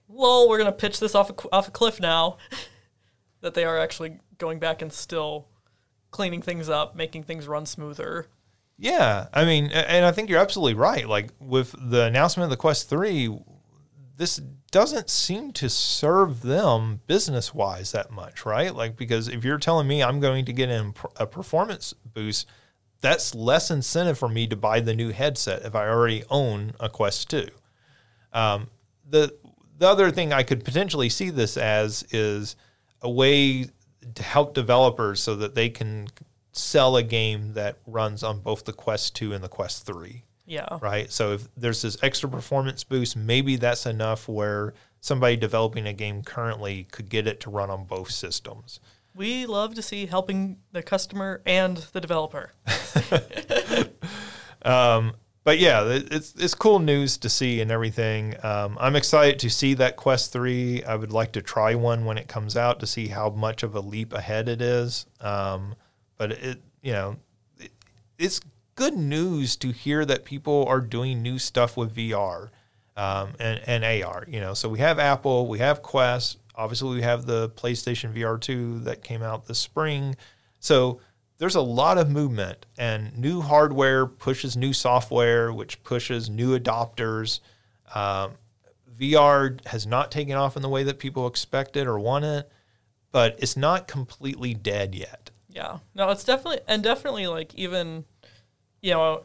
"Lol, we're gonna pitch this off a, off a cliff now." that they are actually going back and still cleaning things up, making things run smoother. Yeah, I mean, and I think you're absolutely right. Like with the announcement of the Quest 3, this doesn't seem to serve them business wise that much, right? Like, because if you're telling me I'm going to get a performance boost, that's less incentive for me to buy the new headset if I already own a Quest 2. Um, the the other thing I could potentially see this as is a way to help developers so that they can sell a game that runs on both the Quest 2 and the Quest 3 Yeah. right? So if there's this extra performance boost, maybe that's enough where somebody developing a game currently could get it to run on both systems. We love to see helping the customer and the developer. But yeah, it's it's cool news to see and everything. Um, I'm excited to see that Quest Three. I would like to try one when it comes out to see how much of a leap ahead it is. Um, but it, you know, it, it's good news to hear that people are doing new stuff with VR um, and and AR. You know, so we have Apple, we have Quest. Obviously, we have the PlayStation VR two that came out this spring. So there's a lot of movement, and new hardware pushes new software, which pushes new adopters. Um, VR has not taken off in the way that people expected or want it, but it's not completely dead yet. Yeah. No, it's definitely and definitely like even you know,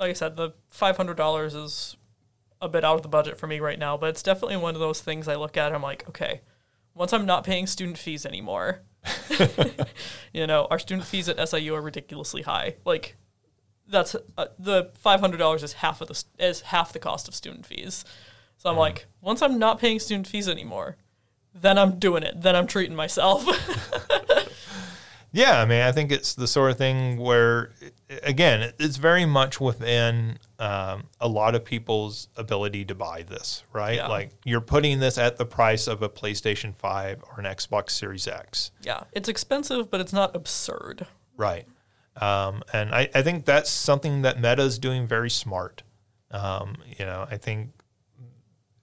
like I said, the five hundred dollars is a bit out of the budget for me right now, but it's definitely one of those things I look at and I'm like, okay, once I'm not paying student fees anymore, you know, our student fees at SIU are ridiculously high. Like that's uh, the five hundred dollars is half of the is half the cost of student fees. So I'm like, once I'm not paying student fees anymore, then I'm doing it. Then I'm treating myself. Yeah, I mean, I think it's the sort of thing where, again, it's very much within um, a lot of people's ability to buy this, right? Yeah. Like you're putting this at the price of a PlayStation 5 or an Xbox Series X. yeah, it's expensive, but it's not absurd. Right. Um, and I, I think that's something that Meta is doing very smart. Um, you know, I think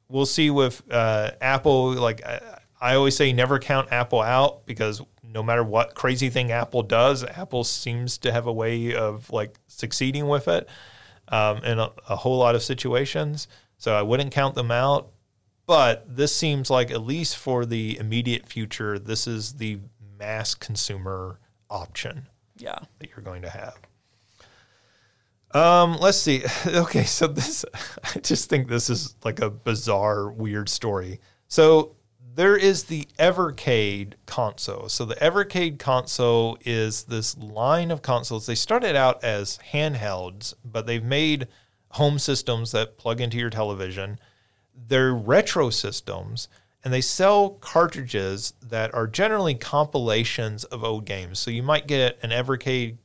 we'll see with uh, Apple. Like I, I always say, never count Apple out because no matter what crazy thing Apple does, Apple seems to have a way of like succeeding with it um, in a, a whole lot of situations. So I wouldn't count them out. But this seems like, at least for the immediate future, this is the mass consumer option Yeah. that you're going to have. Um, let's see. Okay, so this I just think this is like a bizarre, weird story. So there is the Evercade console. So the Evercade console is this line of consoles. They started out as handhelds, but they've made home systems that plug into your television. They're retro systems, and they sell cartridges that are generally compilations of old games. So you might get an Evercade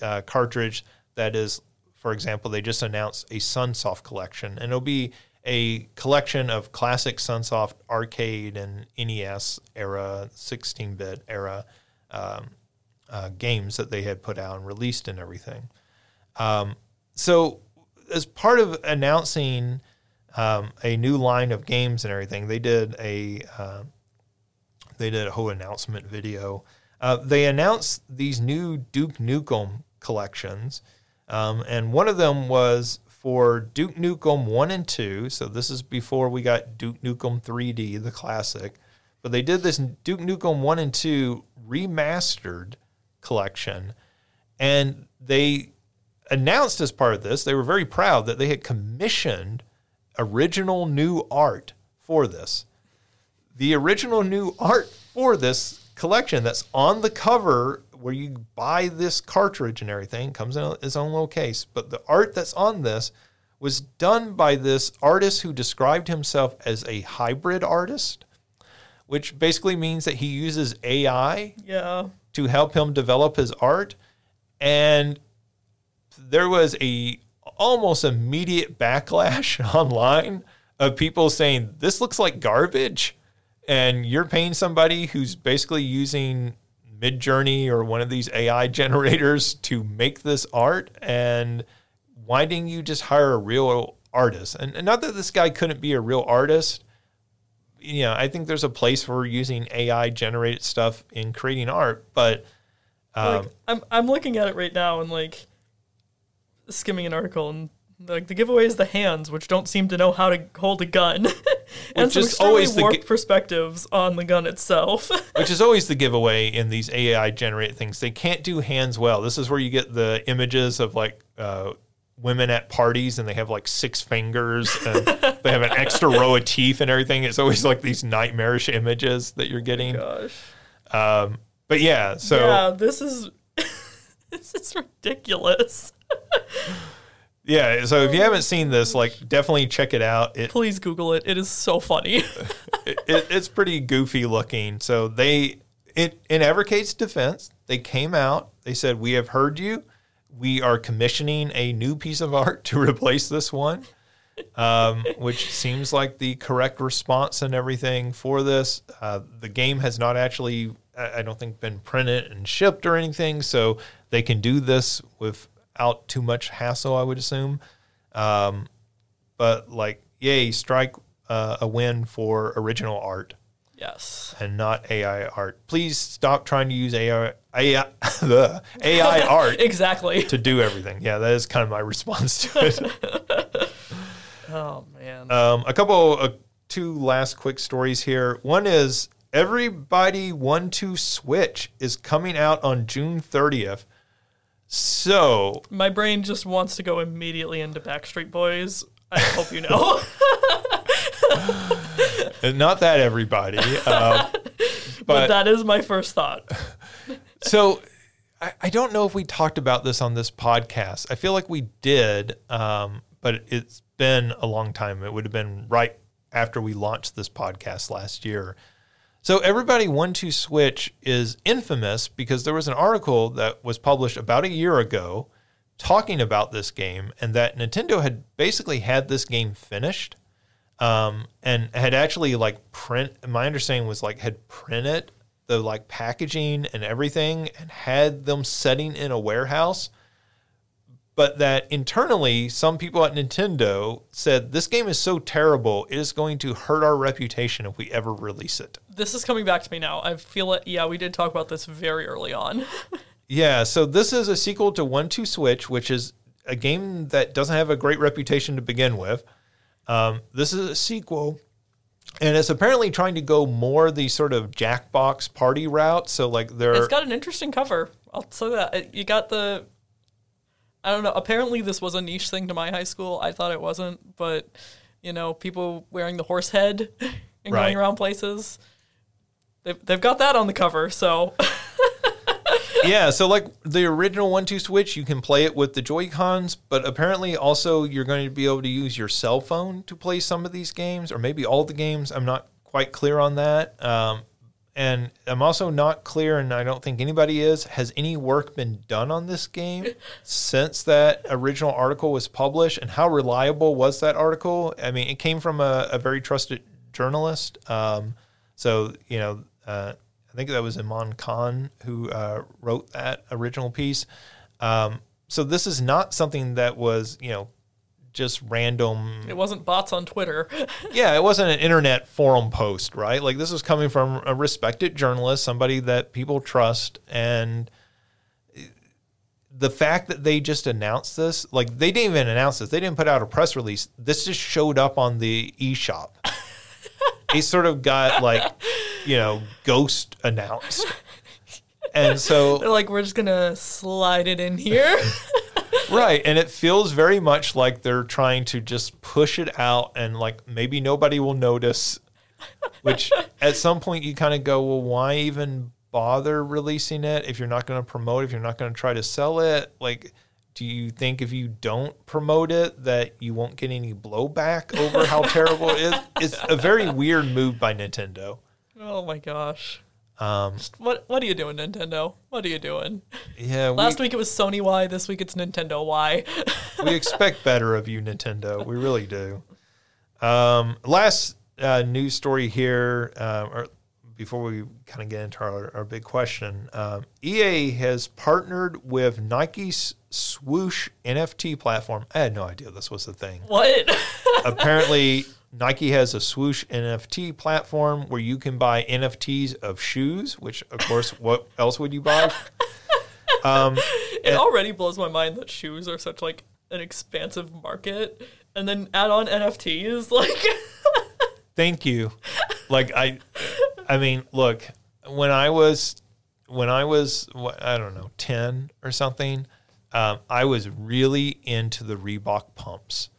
uh, cartridge that is, for example, they just announced a Sunsoft collection, and it'll be a collection of classic Sunsoft arcade and NES era, 16 bit era um, uh, games that they had put out and released and everything. Um, so, as part of announcing um, a new line of games and everything, they did a uh, they did a whole announcement video. Uh, they announced these new Duke Nukem collections, um, and one of them was for Duke Nukem 1 and 2. So this is before we got Duke Nukem 3D, the classic. But they did this Duke Nukem 1 and 2 remastered collection. And they announced as part of this, they were very proud that they had commissioned original new art for this. The original new art for this collection that's on the cover where you buy this cartridge and everything comes in its own little case. But the art that's on this was done by this artist who described himself as a hybrid artist, which basically means that he uses AI Yeah. to help him develop his art. And there was a almost immediate backlash online of people saying this looks like garbage and you're paying somebody who's basically using Midjourney or one of these AI generators to make this art, and why didn't you just hire a real artist? And, and not that this guy couldn't be a real artist. You know, I think there's a place for using AI generated stuff in creating art, but um, like I'm I'm looking at it right now and like skimming an article and like the giveaway is the hands, which don't seem to know how to hold a gun, and Which is always the warped gi- perspectives on the gun itself. which is always the giveaway in these AI generate things. They can't do hands well. This is where you get the images of like uh, women at parties and they have like six fingers and they have an extra row of teeth and everything. It's always like these nightmarish images that you're getting. Gosh. Um, but yeah, so yeah, this is this is ridiculous. Yeah, so if you haven't seen this, like definitely check it out. It Please Google it. It is so funny. it, it, it's pretty goofy looking. So they, in, in Evercade's defense, they came out. They said, "We have heard you. We are commissioning a new piece of art to replace this one," um, which seems like the correct response and everything for this. Uh, the game has not actually, I don't think, been printed and shipped or anything, so they can do this without too much hassle. I would assume. Um, but like, yay, strike uh, a win for original art yes. and not AI art. Please stop trying to use AI AI, the AI art Exactly. to do everything. Yeah, that is kind of my response to it. Oh man. Um, a couple, uh, two last quick stories here. One is Everybody One Two Switch is coming out on June 30th. So My brain just wants to go immediately into Backstreet Boys. I hope you know. uh, not that everybody, uh, but but that is my first thought. So I, I don't know if we talked about this on this podcast. I feel like we did, um, but it's been a long time. It would have been right after we launched this podcast last year. So everybody one two switch is infamous because there was an article that was published about a year ago talking about this game and that Nintendo had basically had this game finished um, and had actually like print. My understanding was like had printed the like packaging and everything and had them setting in a warehouse. But that internally, some people at Nintendo said this game is so terrible, it is going to hurt our reputation if we ever release it. This is coming back to me now. I feel it. Yeah, we did talk about this very early on. Yeah, so this is a sequel to One Two Switch, which is a game that doesn't have a great reputation to begin with. Um, this is a sequel, and it's apparently trying to go more the sort of Jackbox party route. So like there, It's got an interesting cover. I'll say that. You got the. I don't know. Apparently, this was a niche thing to my high school. I thought it wasn't, but you know, people wearing the horse head and Right. going around places. They've, they've got that on the cover, so yeah, so like the original one two switch, you can play it with the Joy Cons, but apparently also you're going to be able to use your cell phone to play some of these games, or maybe all the games. I'm not quite clear on that. Um, and I'm also not clear, and I don't think anybody is. Has any work been done on this game since that original article was published? And how reliable was that article? I mean, it came from a, a very trusted journalist. Um, so, you know, uh, I think that was Imran Khan who uh, wrote that original piece. Um, so this is not something that was, you know, just random. it wasn't bots on Twitter. Yeah, it wasn't an internet forum post, right? Like this was coming from a respected journalist, somebody that people trust, and the fact that they just announced this, like they didn't even announce this, they didn't put out a press release. This just showed up on the eShop. it sort of got like, you know, ghost announced. And so They're like, we're just gonna slide it in here. right and it feels very much like they're trying to just push it out and like maybe nobody will notice which at some point you kind of go well why even bother releasing it if you're not going to promote if you're not going to try to sell it? Like do you think if you don't promote it that you won't get any blowback over how terrible it is? It's a very weird move by nintendo. Oh my gosh. Um, what what are you doing, Nintendo? What are you doing? yeah we, Last week it was Sony Y, this week it's Nintendo Y. we expect better of you, Nintendo. We really do. Um, last uh, news story here, uh, or before we kind of get into our, our big question, um, EA has partnered with Nike's Swoosh NFT platform. I had no idea this was a thing. what? Apparently, Nike has a Swoosh NFT platform where you can buy NFTs of shoes, which, of course, what else would you buy? Um, it already blows my mind that shoes are such like an expansive market. And then add on NFTs, like Thank you. Like I, I mean, look, when I was, when I was, what, I don't know, ten or something, um, I was really into the Reebok pumps,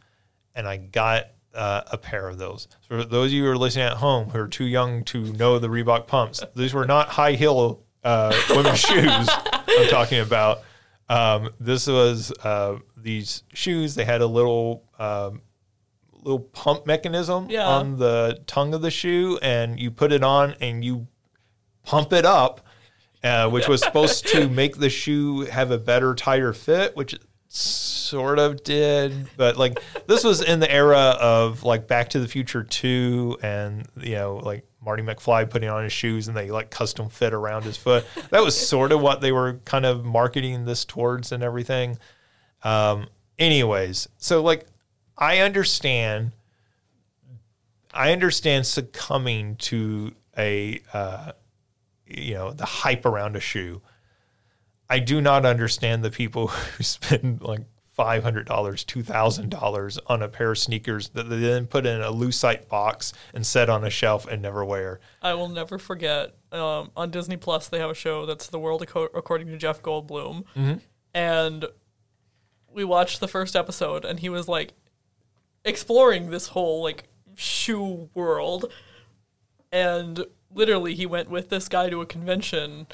and I got uh, a pair of those. For those of you who are listening at home who are too young to know the Reebok pumps, these were not high heel uh, women's shoes. I'm talking about. Um, this was uh, these shoes. They had a little um, little pump mechanism Yeah. on the tongue of the shoe, and you put it on and you pump it up, uh, which was supposed to make the shoe have a better, tighter fit, which sort of did. But like this was in the era of like Back to the Future 2 and, you know, like Marty McFly putting on his shoes and they like custom fit around his foot. That was sort of what they were kind of marketing this towards and everything. Um, anyways, so like I understand I understand succumbing to a uh, you know the hype around a shoe. I do not understand the people who spend like five hundred dollars, two thousand dollars on a pair of sneakers that they then put in a lucite box and set on a shelf and never wear. I will never forget. Um, on Disney Plus, they have a show that's The World Aco- According to Jeff Goldblum, and we watched the first episode, and he was like exploring this whole like shoe world, and literally he went with this guy to a convention,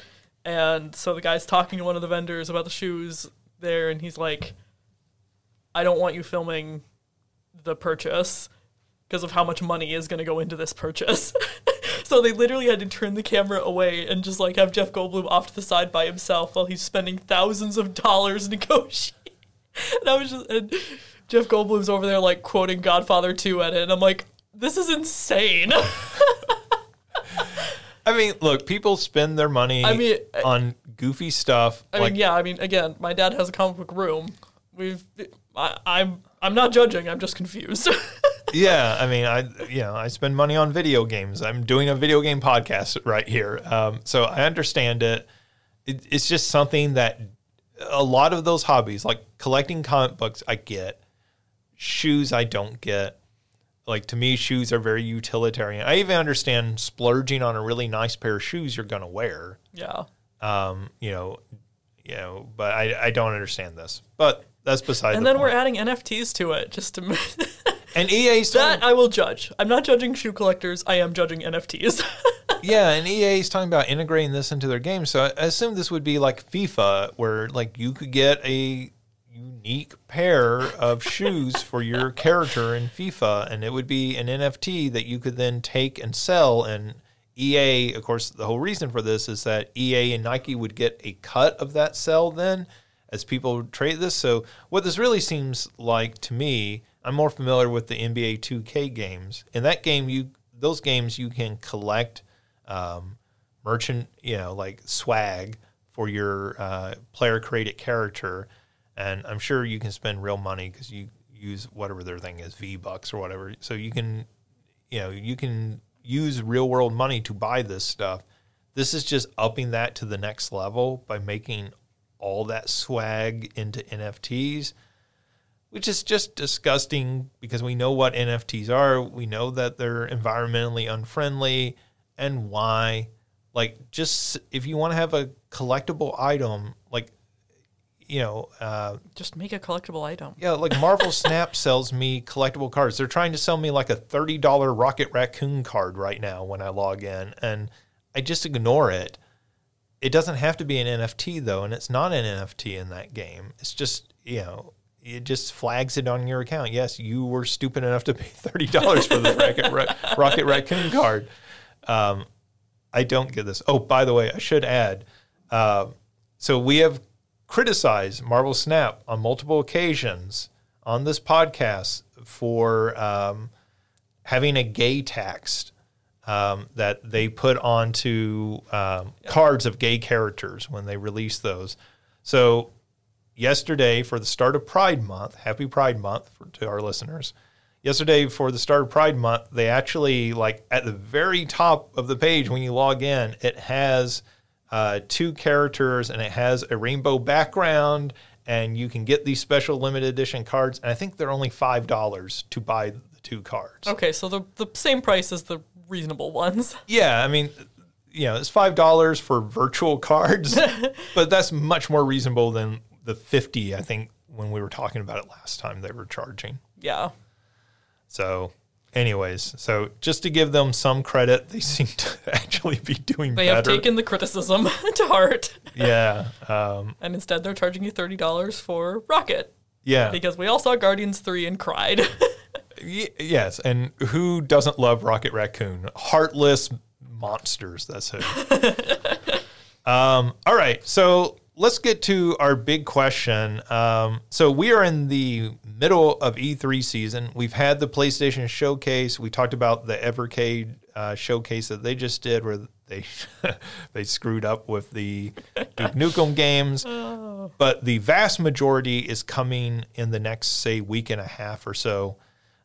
and so the guy's talking to one of the vendors about the shoes there, and he's like, "I don't want you filming the purchase." because of how much money is going to go into this purchase. so they literally had to turn the camera away and just like have Jeff Goldblum off to the side by himself while he's spending thousands of dollars negotiating. And I was just and Jeff Goldblum's over there like quoting Godfather 2 at it and I'm like this is insane. I mean, look, people spend their money I mean, I- on goofy stuff. I like, mean, yeah, I mean, again, my dad has a comic book room. We've, I, I'm, I'm not judging. I'm just confused. yeah, I mean, I you know, I spend money on video games. I'm doing a video game podcast right here, um, so I understand it. it. It's just something that a lot of those hobbies, like collecting comic books, I get. Shoes, I don't get. Like to me, shoes are very utilitarian. I even understand splurging on a really nice pair of shoes you're gonna wear. yeah. Um, you know, you know, but I, I don't understand this. But that's beside And the then we're adding NFTs to it just to. And EA's that I will judge. I'm not judging shoe collectors. I am judging NFTs. yeah, and ea is talking about integrating this into their game. So I assume this would be like FIFA, where like you could get a unique pair of shoes for your character in FIFA, and it would be an NFT that you could then take and sell. And EA, of course, the whole reason for this is that EA and Nike would get a cut of that sell then as people trade this. So what this really seems like to me, I'm more familiar with the NBA 2K games. In that game, you those games you can collect um, merchant, you know, like swag for your uh, player created character and I'm sure you can spend real money because you use whatever their thing is, V bucks or whatever. So you can, you know, you can use real world money to buy this stuff. This is just upping that to the next level by making all that swag into NFTs, which is just disgusting because we know what NFTs are. We know that they're environmentally unfriendly and why. Like, just if you want to have a collectible item, like you know, uh, Just make a collectible item. yeah, like Marvel Snap sells me collectible cards. They're trying to sell me like a thirty dollar Rocket Raccoon card right now when I log in, and I just ignore it. It doesn't have to be an NFT though, and it's not an NFT in that game. It's just you know, it just flags it on your account. Yes, you were stupid enough to pay thirty dollars for the Rocket, Ra- Rocket Raccoon card. Um, I don't get this. Oh, by the way, I should add. Uh, so we have criticized Marvel Snap on multiple occasions on this podcast for um, having a gay text um, that they put onto um, cards of gay characters when they release those. So yesterday for the start of Pride Month, Happy Pride Month for, to our listeners. Yesterday for the start of Pride Month, they actually like at the very top of the page when you log in, it has uh, two characters and it has a rainbow background, and you can get these special limited edition cards. And I think they're only five dollars to buy the two cards. Okay, so the the same price as the reasonable ones. Yeah, I mean, you know, it's five dollars for virtual cards, but that's much more reasonable than the fifty. I think when we were talking about it last time, they were charging. Yeah. So, anyways, so just to give them some credit, they seem to actually be doing They better. have taken the criticism to heart. yeah, um, And instead they're charging you thirty dollars for Rocket. yeah, Because we all saw Guardians 3 and cried. Y- yes. And who doesn't love Rocket Raccoon? Heartless monsters. That's who. um, all right, so let's get to our big question. Um, so we are in the middle of E3 season. We've had the PlayStation Showcase. We talked about the Evercade uh, showcase that they just did, where they they screwed up with the Duke Nukem games. But the vast majority is coming in the next, say, week and a half or so.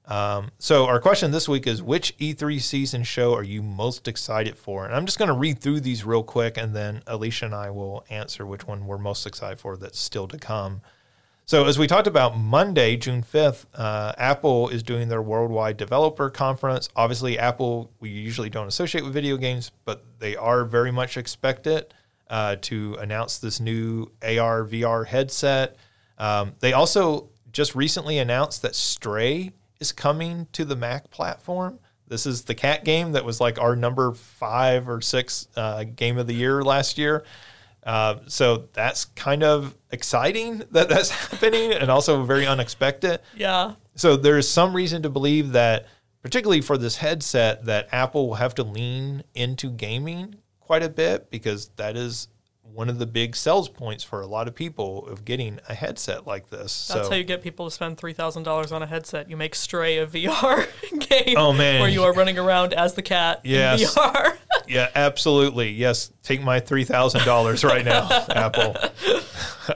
Um, so our question this week is which E3 season show are you most excited for? And I'm just going to read through these real quick and then Alicia and I will answer which one we're most excited for that's still to come. So as we talked about Monday, June 5th, uh, Apple is doing their worldwide developer conference. Obviously, Apple, we usually don't associate with video games, but they are very much expected uh, to announce this new AR, VR headset. Um, they also just recently announced that Stray is coming to the Mac platform. This is the cat game that was like our number five or six uh, game of the year last year. Uh, so that's kind of exciting that that's happening and also very unexpected. yeah. So there's some reason to believe that, particularly for this headset, that Apple will have to lean into gaming quite a bit because that is one of the big sales points for a lot of people of getting a headset like this. That's so how you get people to spend three thousand dollars on a headset. You make Stray a VR game. Oh, man. where you are running around as the cat Yes. in VR. yeah, absolutely. Yes, take my three thousand dollars right now, Apple.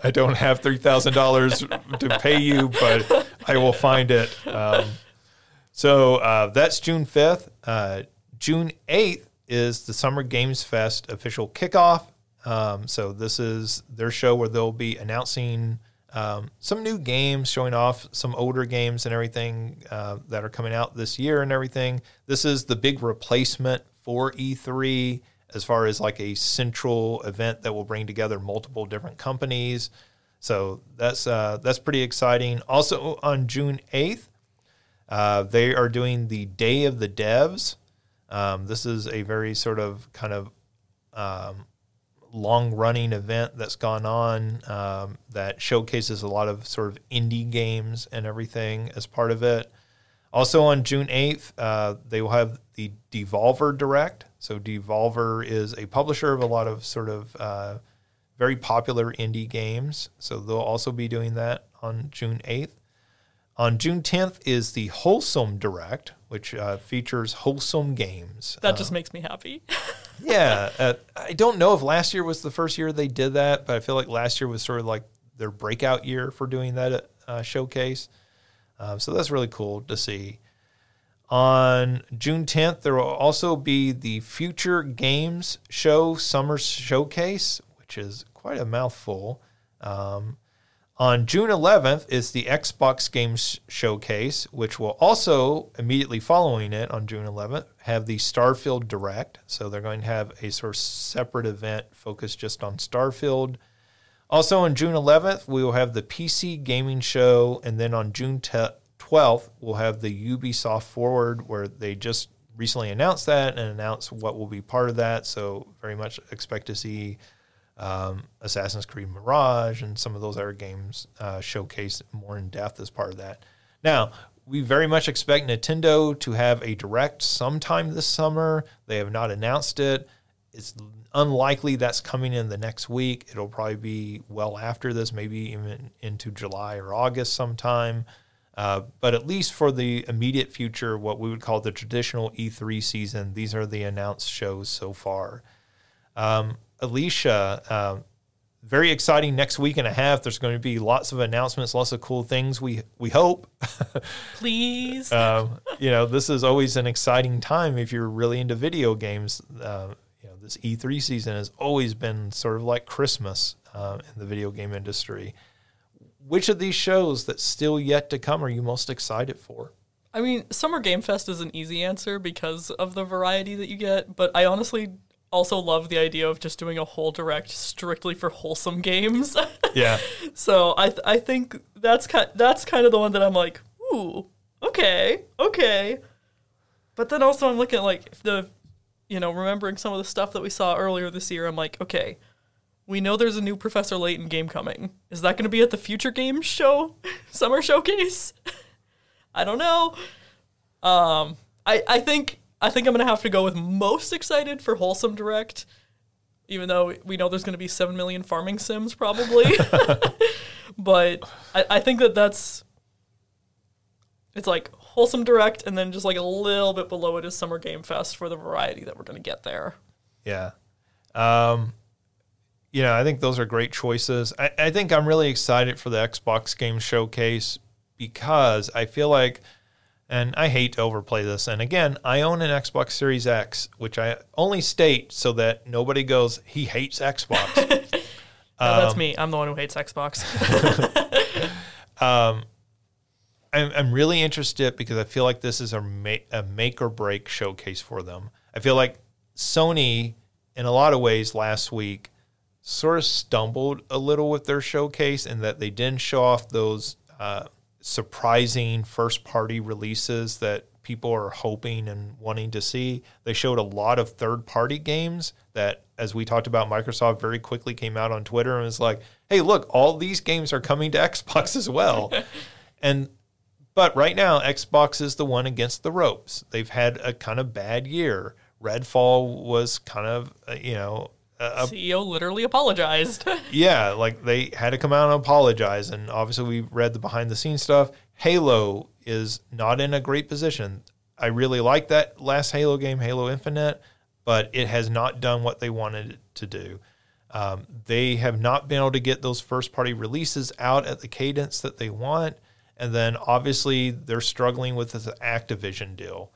I don't have three thousand dollars to pay you, but I will find it. Um, so uh, that's June fifth. Uh, June eighth is the Summer Games Fest official kickoff. Um, so this is their show where they'll be announcing um, some new games, showing off some older games and everything uh, that are coming out this year and everything. This is the big replacement for E3 as far as like a central event that will bring together multiple different companies. So that's uh, that's pretty exciting. Also on June eighth, Uh, they are doing the Day of the Devs. Um, this is a very sort of kind of um, long running event that's gone on um, that showcases a lot of sort of indie games and everything as part of it. Also on June 8th, uh, they will have the Devolver Direct. So Devolver is a publisher of a lot of sort of uh, very popular indie games. So they'll also be doing that on June 8th. On June 10th is the Wholesome Direct, which uh, features wholesome games. That just makes me happy. yeah, uh, I don't know if last year was the first year they did that, but I feel like last year was sort of like their breakout year for doing that uh, showcase. Um, so that's really cool to see. On June 10th, there will also be the Future Games Show Summer Showcase, which is quite a mouthful. Um, on June 11th is the Xbox Games Showcase, which will also immediately following it on June 11th have the Starfield Direct. So they're going to have a sort of separate event focused just on Starfield. Also on June 11th, we will have the PC Gaming Show, and then on June 12th, we'll have the Ubisoft Forward, where they just recently announced that and announced what will be part of that. So very much expect to see um, Assassin's Creed Mirage and some of those other games uh, showcased more in depth as part of that. Now, we very much expect Nintendo to have a direct sometime this summer. They have not announced it. It's unlikely that's coming in the next week. It'll probably be well after this, maybe even into July or August sometime. Uh, but at least for the immediate future, what we would call the traditional E3 season, these are the announced shows so far. Um, Alicia, um, very exciting next week and a half. There's going to be lots of announcements, lots of cool things. We we hope. Please. um, you know, this is always an exciting time if you're really into video games. Uh, you know, this E3 season has always been sort of like Christmas uh, in the video game industry. Which of these shows that's still yet to come are you most excited for? I mean, Summer Game Fest is an easy answer because of the variety that you get, but I honestly also love the idea of just doing a whole direct strictly for wholesome games. Yeah. so I th- I think that's kind that's kind of the one that I'm like, ooh, okay, okay. But then also I'm looking at like the, you know, remembering some of the stuff that we saw earlier this year. I'm like, okay, we know there's a new Professor Layton game coming. Is that going to be at the Future Games show, summer showcase? I don't know. Um, I I think I think I'm gonna have to go with most excited for Wholesome Direct, even though we know there's gonna be seven million farming sims probably. but I, I think that that's it's like Wholesome Direct, and then just like a little bit below it is Summer Game Fest for the variety that we're gonna get there. Yeah. Um, you know, I think those are great choices. I, I think I'm really excited for the Xbox Game Showcase because I feel like and I hate to overplay this. And again, I own an Xbox Series X, which I only state so that nobody goes, he hates Xbox. no, that's me. I'm the one who hates Xbox. um, I'm, I'm really interested because I feel like this is a, ma- a make or break showcase for them. I feel like Sony, in a lot of ways, last week sort of stumbled a little with their showcase in that they didn't show off those uh, surprising first party releases that people are hoping and wanting to see. They showed a lot of third party games that, as we talked about, Microsoft very quickly came out on Twitter and was like, hey, look, all these games are coming to Xbox as well. and but right now, Xbox is the one against the ropes. They've had a kind of bad year. Redfall was kind of, uh, you know, a, CEO literally apologized. yeah, like they had to come out and apologize. And obviously, we read the behind the scenes stuff. Halo is not in a great position. I really like that last Halo game, Halo Infinite, but it has not done what they wanted it to do. Um, they have not been able to get those first party releases out at the cadence that they want. And then obviously, they're struggling with this Activision deal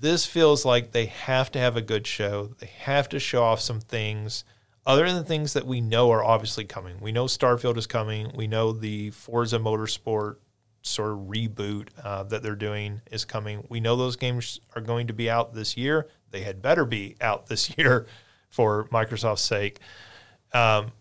this feels like they have to have a good show. They have to show off some things other than the things that we know are obviously coming. We know Starfield is coming. We know the Forza Motorsport sort of reboot uh, that they're doing is coming. We know those games are going to be out this year. They had better be out this year for Microsoft's sake. Um,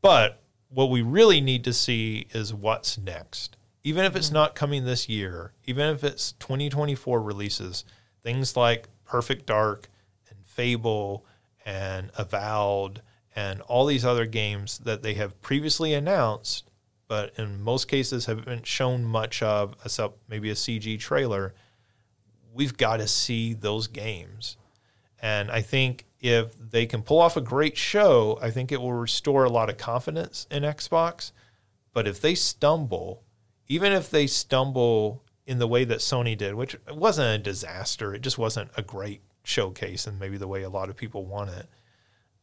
but what we really need to see is what's next even if it's not coming this year, even if it's 2024 releases, things like Perfect Dark and Fable and Avowed and all these other games that they have previously announced, but in most cases haven't shown much of, except maybe a CG trailer. We've got to see those games. And I think if they can pull off a great show, I think it will restore a lot of confidence in Xbox. But if they stumble, even if they stumble in the way that Sony did, which wasn't a disaster, it just wasn't a great showcase and maybe the way a lot of people want it.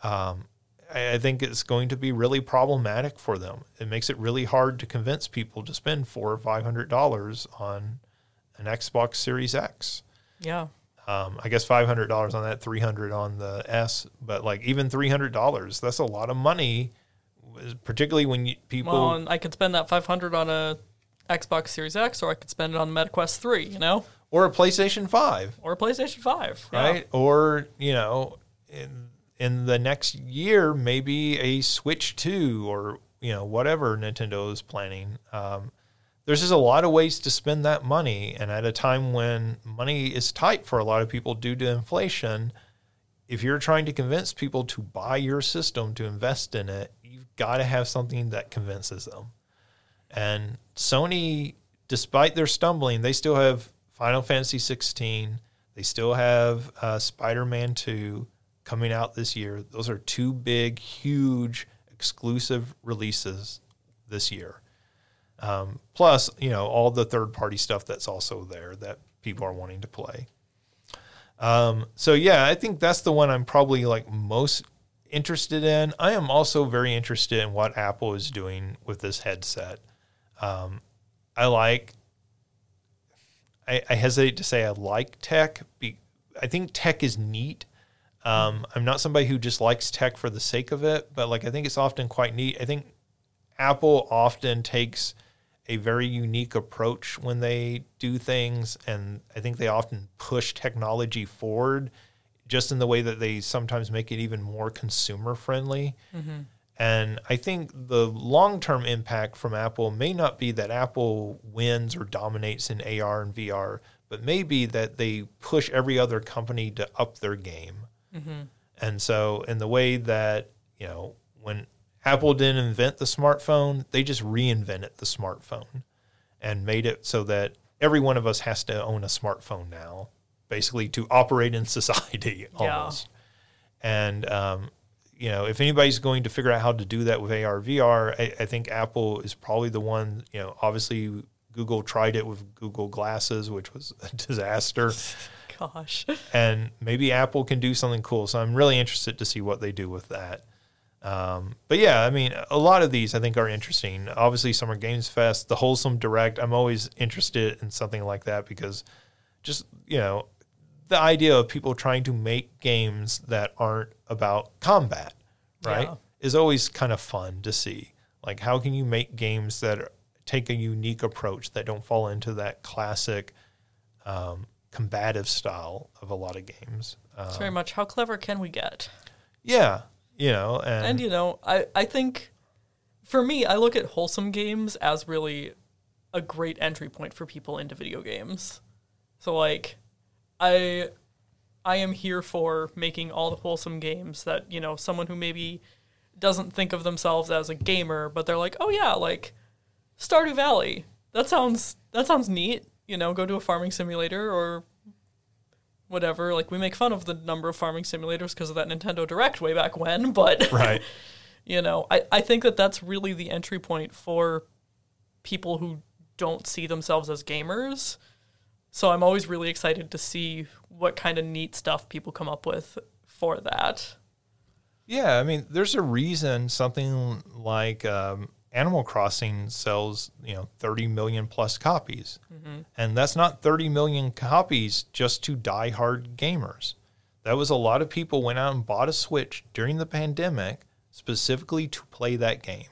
Um, I, I think it's going to be really problematic for them. It makes it really hard to convince people to spend four or five hundred dollars on an Xbox Series X. Yeah. Um, I guess five hundred dollars on that, three hundred on the S, but like even three hundred dollars—that's a lot of money, particularly when you, people. Well, and I could spend that 500 on a Xbox Series X, or I could spend it on MetaQuest 3, you know, or a PlayStation Five, or a PlayStation 5. yeah. right? Or you know, in in the next year, maybe a Switch Two, or you know, whatever Nintendo is planning. Um, there's just a lot of ways to spend that money, and at a time when money is tight for a lot of people due to inflation, if you're trying to convince people to buy your system to invest in it, you've got to have something that convinces them. And Sony, despite their stumbling, they still have Final Fantasy 16. They still have uh, Spider Man 2 coming out this year. Those are two big, huge exclusive releases this year. Um, plus, you know, all the third party stuff that's also there that people are wanting to play. Um, so yeah, I think that's the one I'm probably like most interested in. I am also very interested in what Apple is doing with this headset. Um, I like. I, I hesitate to say I like tech. Be, I think tech is neat. Um, I'm not somebody who just likes tech for the sake of it, but like I think it's often quite neat. I think Apple often takes a very unique approach when they do things, and I think they often push technology forward, just in the way that they sometimes make it even more consumer friendly. And I think the long term impact from Apple may not be that Apple wins or dominates in AR and VR, but maybe that they push every other company to up their game. And so, in the way that, you know, when Apple didn't invent the smartphone, they just reinvented the smartphone and made it so that every one of us has to own a smartphone now, basically to operate in society Yeah. And, um, you know, if anybody's going to figure out how to do that with AR, VR, I, I think Apple is probably the one, you know, obviously Google tried it with Google Glasses, which was a disaster Gosh. and maybe Apple can do something cool. So I'm really interested to see what they do with that. Um, but yeah, I mean, a lot of these I think are interesting. Obviously, Summer Games Fest, the Wholesome Direct. I'm always interested in something like that because just you know the idea of people trying to make games that aren't about combat, right, Yeah. is always kind of fun to see. Like, how can you make games that are, take a unique approach that don't fall into that classic um, combative style of a lot of games? Uh, It's very much how clever can we get? yeah, you know, and, And you know, I, I think for me, I look at wholesome games as really a great entry point for people into video games. So like I I am here for making all the wholesome games that, you know, someone who maybe doesn't think of themselves as a gamer, but they're like, "Oh yeah, like Stardew Valley. That sounds that sounds neat." You know, go to a farming simulator or whatever. Like we make fun of the number of farming simulators because of that Nintendo Direct way back when, but right. you know, I, I think that that's really the entry point for people who don't see themselves as gamers. So I'm always really excited to see what kind of neat stuff people come up with for that. Yeah, I mean, there's a reason something like um, Animal Crossing sells, you know, 30 million plus copies. And that's not 30 million copies just to diehard gamers. That was a lot of people went out and bought a Switch during the pandemic specifically to play that game.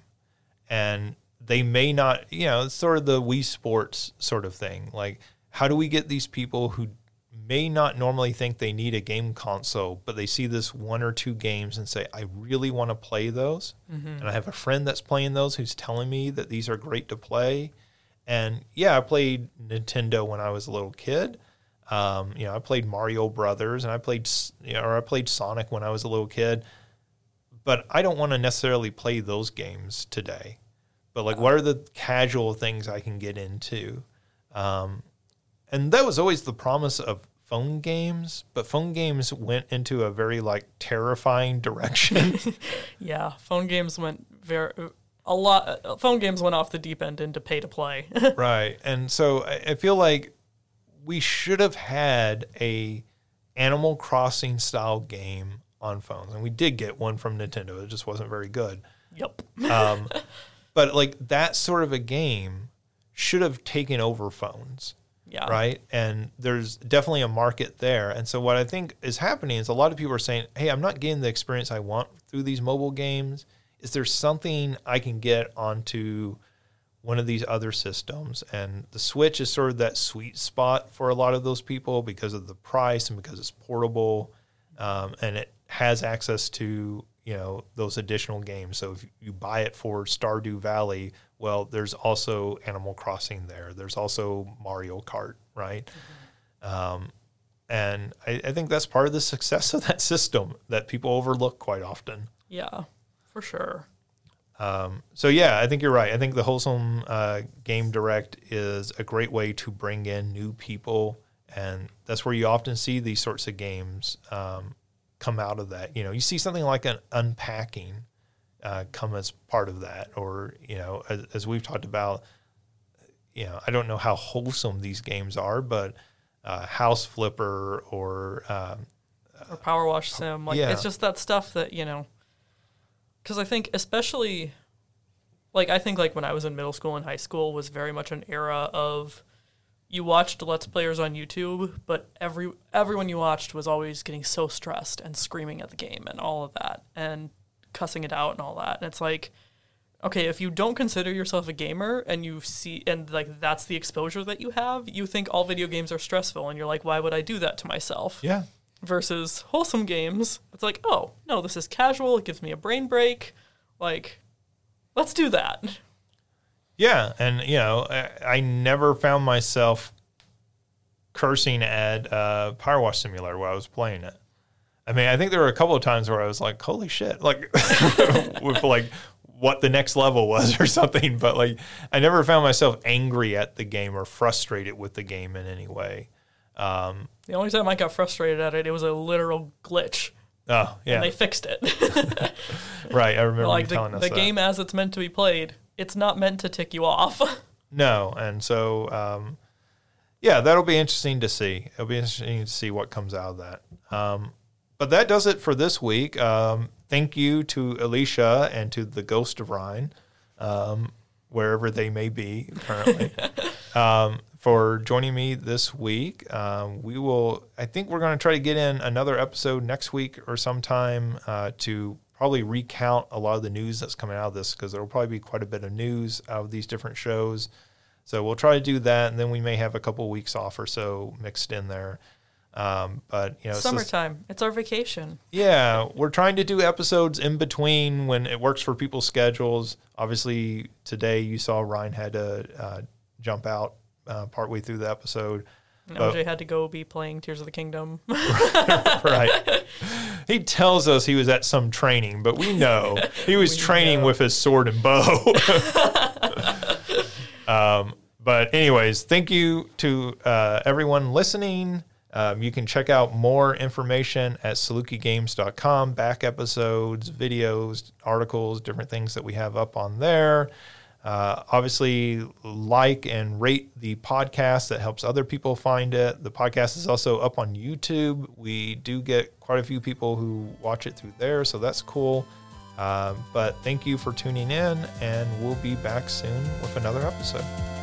And they may not, you know, it's sort of the Wii Sports sort of thing. Like, how do we get these people who may not normally think they need a game console, but they see this one or two games and say, I really want to play those. And I have a friend that's playing those who's telling me that these are great to play. And yeah, I played Nintendo when I was a little kid. Um, you know, I played Mario Brothers and I played, you know, or I played Sonic when I was a little kid. But I don't want to necessarily play those games today. But like, what are the casual things I can get into? Um, and that was always the promise of phone games, but phone games went into a very like terrifying direction. yeah, phone games went very a lot. Uh, phone games went off the deep end into pay to play. right, and so I, I feel like we should have had a Animal Crossing style game on phones, and we did get one from Nintendo. It just wasn't very good. Yep. um, but like that sort of a game should have taken over phones. Yeah. Right. And there's definitely a market there. And so what I think is happening is a lot of people are saying, Hey, I'm not getting the experience I want through these mobile games. Is there something I can get onto one of these other systems? And the Switch is sort of that sweet spot for a lot of those people because of the price and because it's portable um, and it has access to you know those additional games. So if you buy it for Stardew Valley, well, there's also Animal Crossing there. There's also Mario Kart, right? Mm-hmm. Um, and I, I, think that's part of the success of that system that people overlook quite often. Yeah, for sure. Um, so yeah, I think you're right. I think the Wholesome uh, Game Direct is a great way to bring in new people, and that's where you often see these sorts of games um, come out of that. You know, you see something like an unpacking uh, come as part of that, or you know, as, as, we've talked about, you know, I don't know how wholesome these games are, but uh, House Flipper or um, or Power Wash Sim, like yeah. it's just that stuff that you know. Because I think, especially, like I think, like when I was in middle school and high school, was very much an era of you watched let's players on YouTube, but every everyone you watched was always getting so stressed and screaming at the game and all of that and cussing it out and all that. And it's like, okay, if you don't consider yourself a gamer and you see and like that's the exposure that you have, you think all video games are stressful and you're like, why would I do that to myself? Yeah. Versus wholesome games, it's like, oh no, this is casual. It gives me a brain break. Like, let's do that. Yeah, and you know, I, I never found myself cursing at uh, Power Wash Simulator while I was playing it. I mean, I think there were a couple of times where I was like, "Holy shit!" Like, with like what the next level was or something. But like, I never found myself angry at the game or frustrated with the game in any way. Um, the only time I got frustrated at it, it was a literal glitch. Oh yeah, and they fixed it. right, I remember like the, the game as it's meant to be played it's not meant to tick you off. no, and so um, yeah, that'll be interesting to see. It'll be interesting to see what comes out of that. Um, but that does it for this week. Um, thank you to Alicia and to the Ghost of Ryan, um, wherever they may be currently, um, for joining me this week. Um, we will. I think we're going to try to get in another episode next week or sometime uh, to probably recount a lot of the news that's coming out of this because there will probably be quite a bit of news out of these different shows. So we'll try to do that, and then we may have a couple of weeks off or so mixed in there. Um, but you know, summertime, it's, it's our vacation. Yeah, we're trying to do episodes in between when it works for people's schedules. Obviously, today you saw Ryan had to uh, jump out uh, partway through the episode. And OJ had to go be playing Tears of the Kingdom. right. He tells us he was at some training, but we know he was training know. with his sword and bow. um, but, anyways, thank you to uh, everyone listening. Um, you can check out more information at salukigames.com, back episodes, videos, articles, different things that we have up on there. Uh, obviously, like and rate the podcast. That helps other people find it. The podcast is also up on YouTube. We do get quite a few people who watch it through there, so that's cool. Uh, but thank you for tuning in, and we'll be back soon with another episode.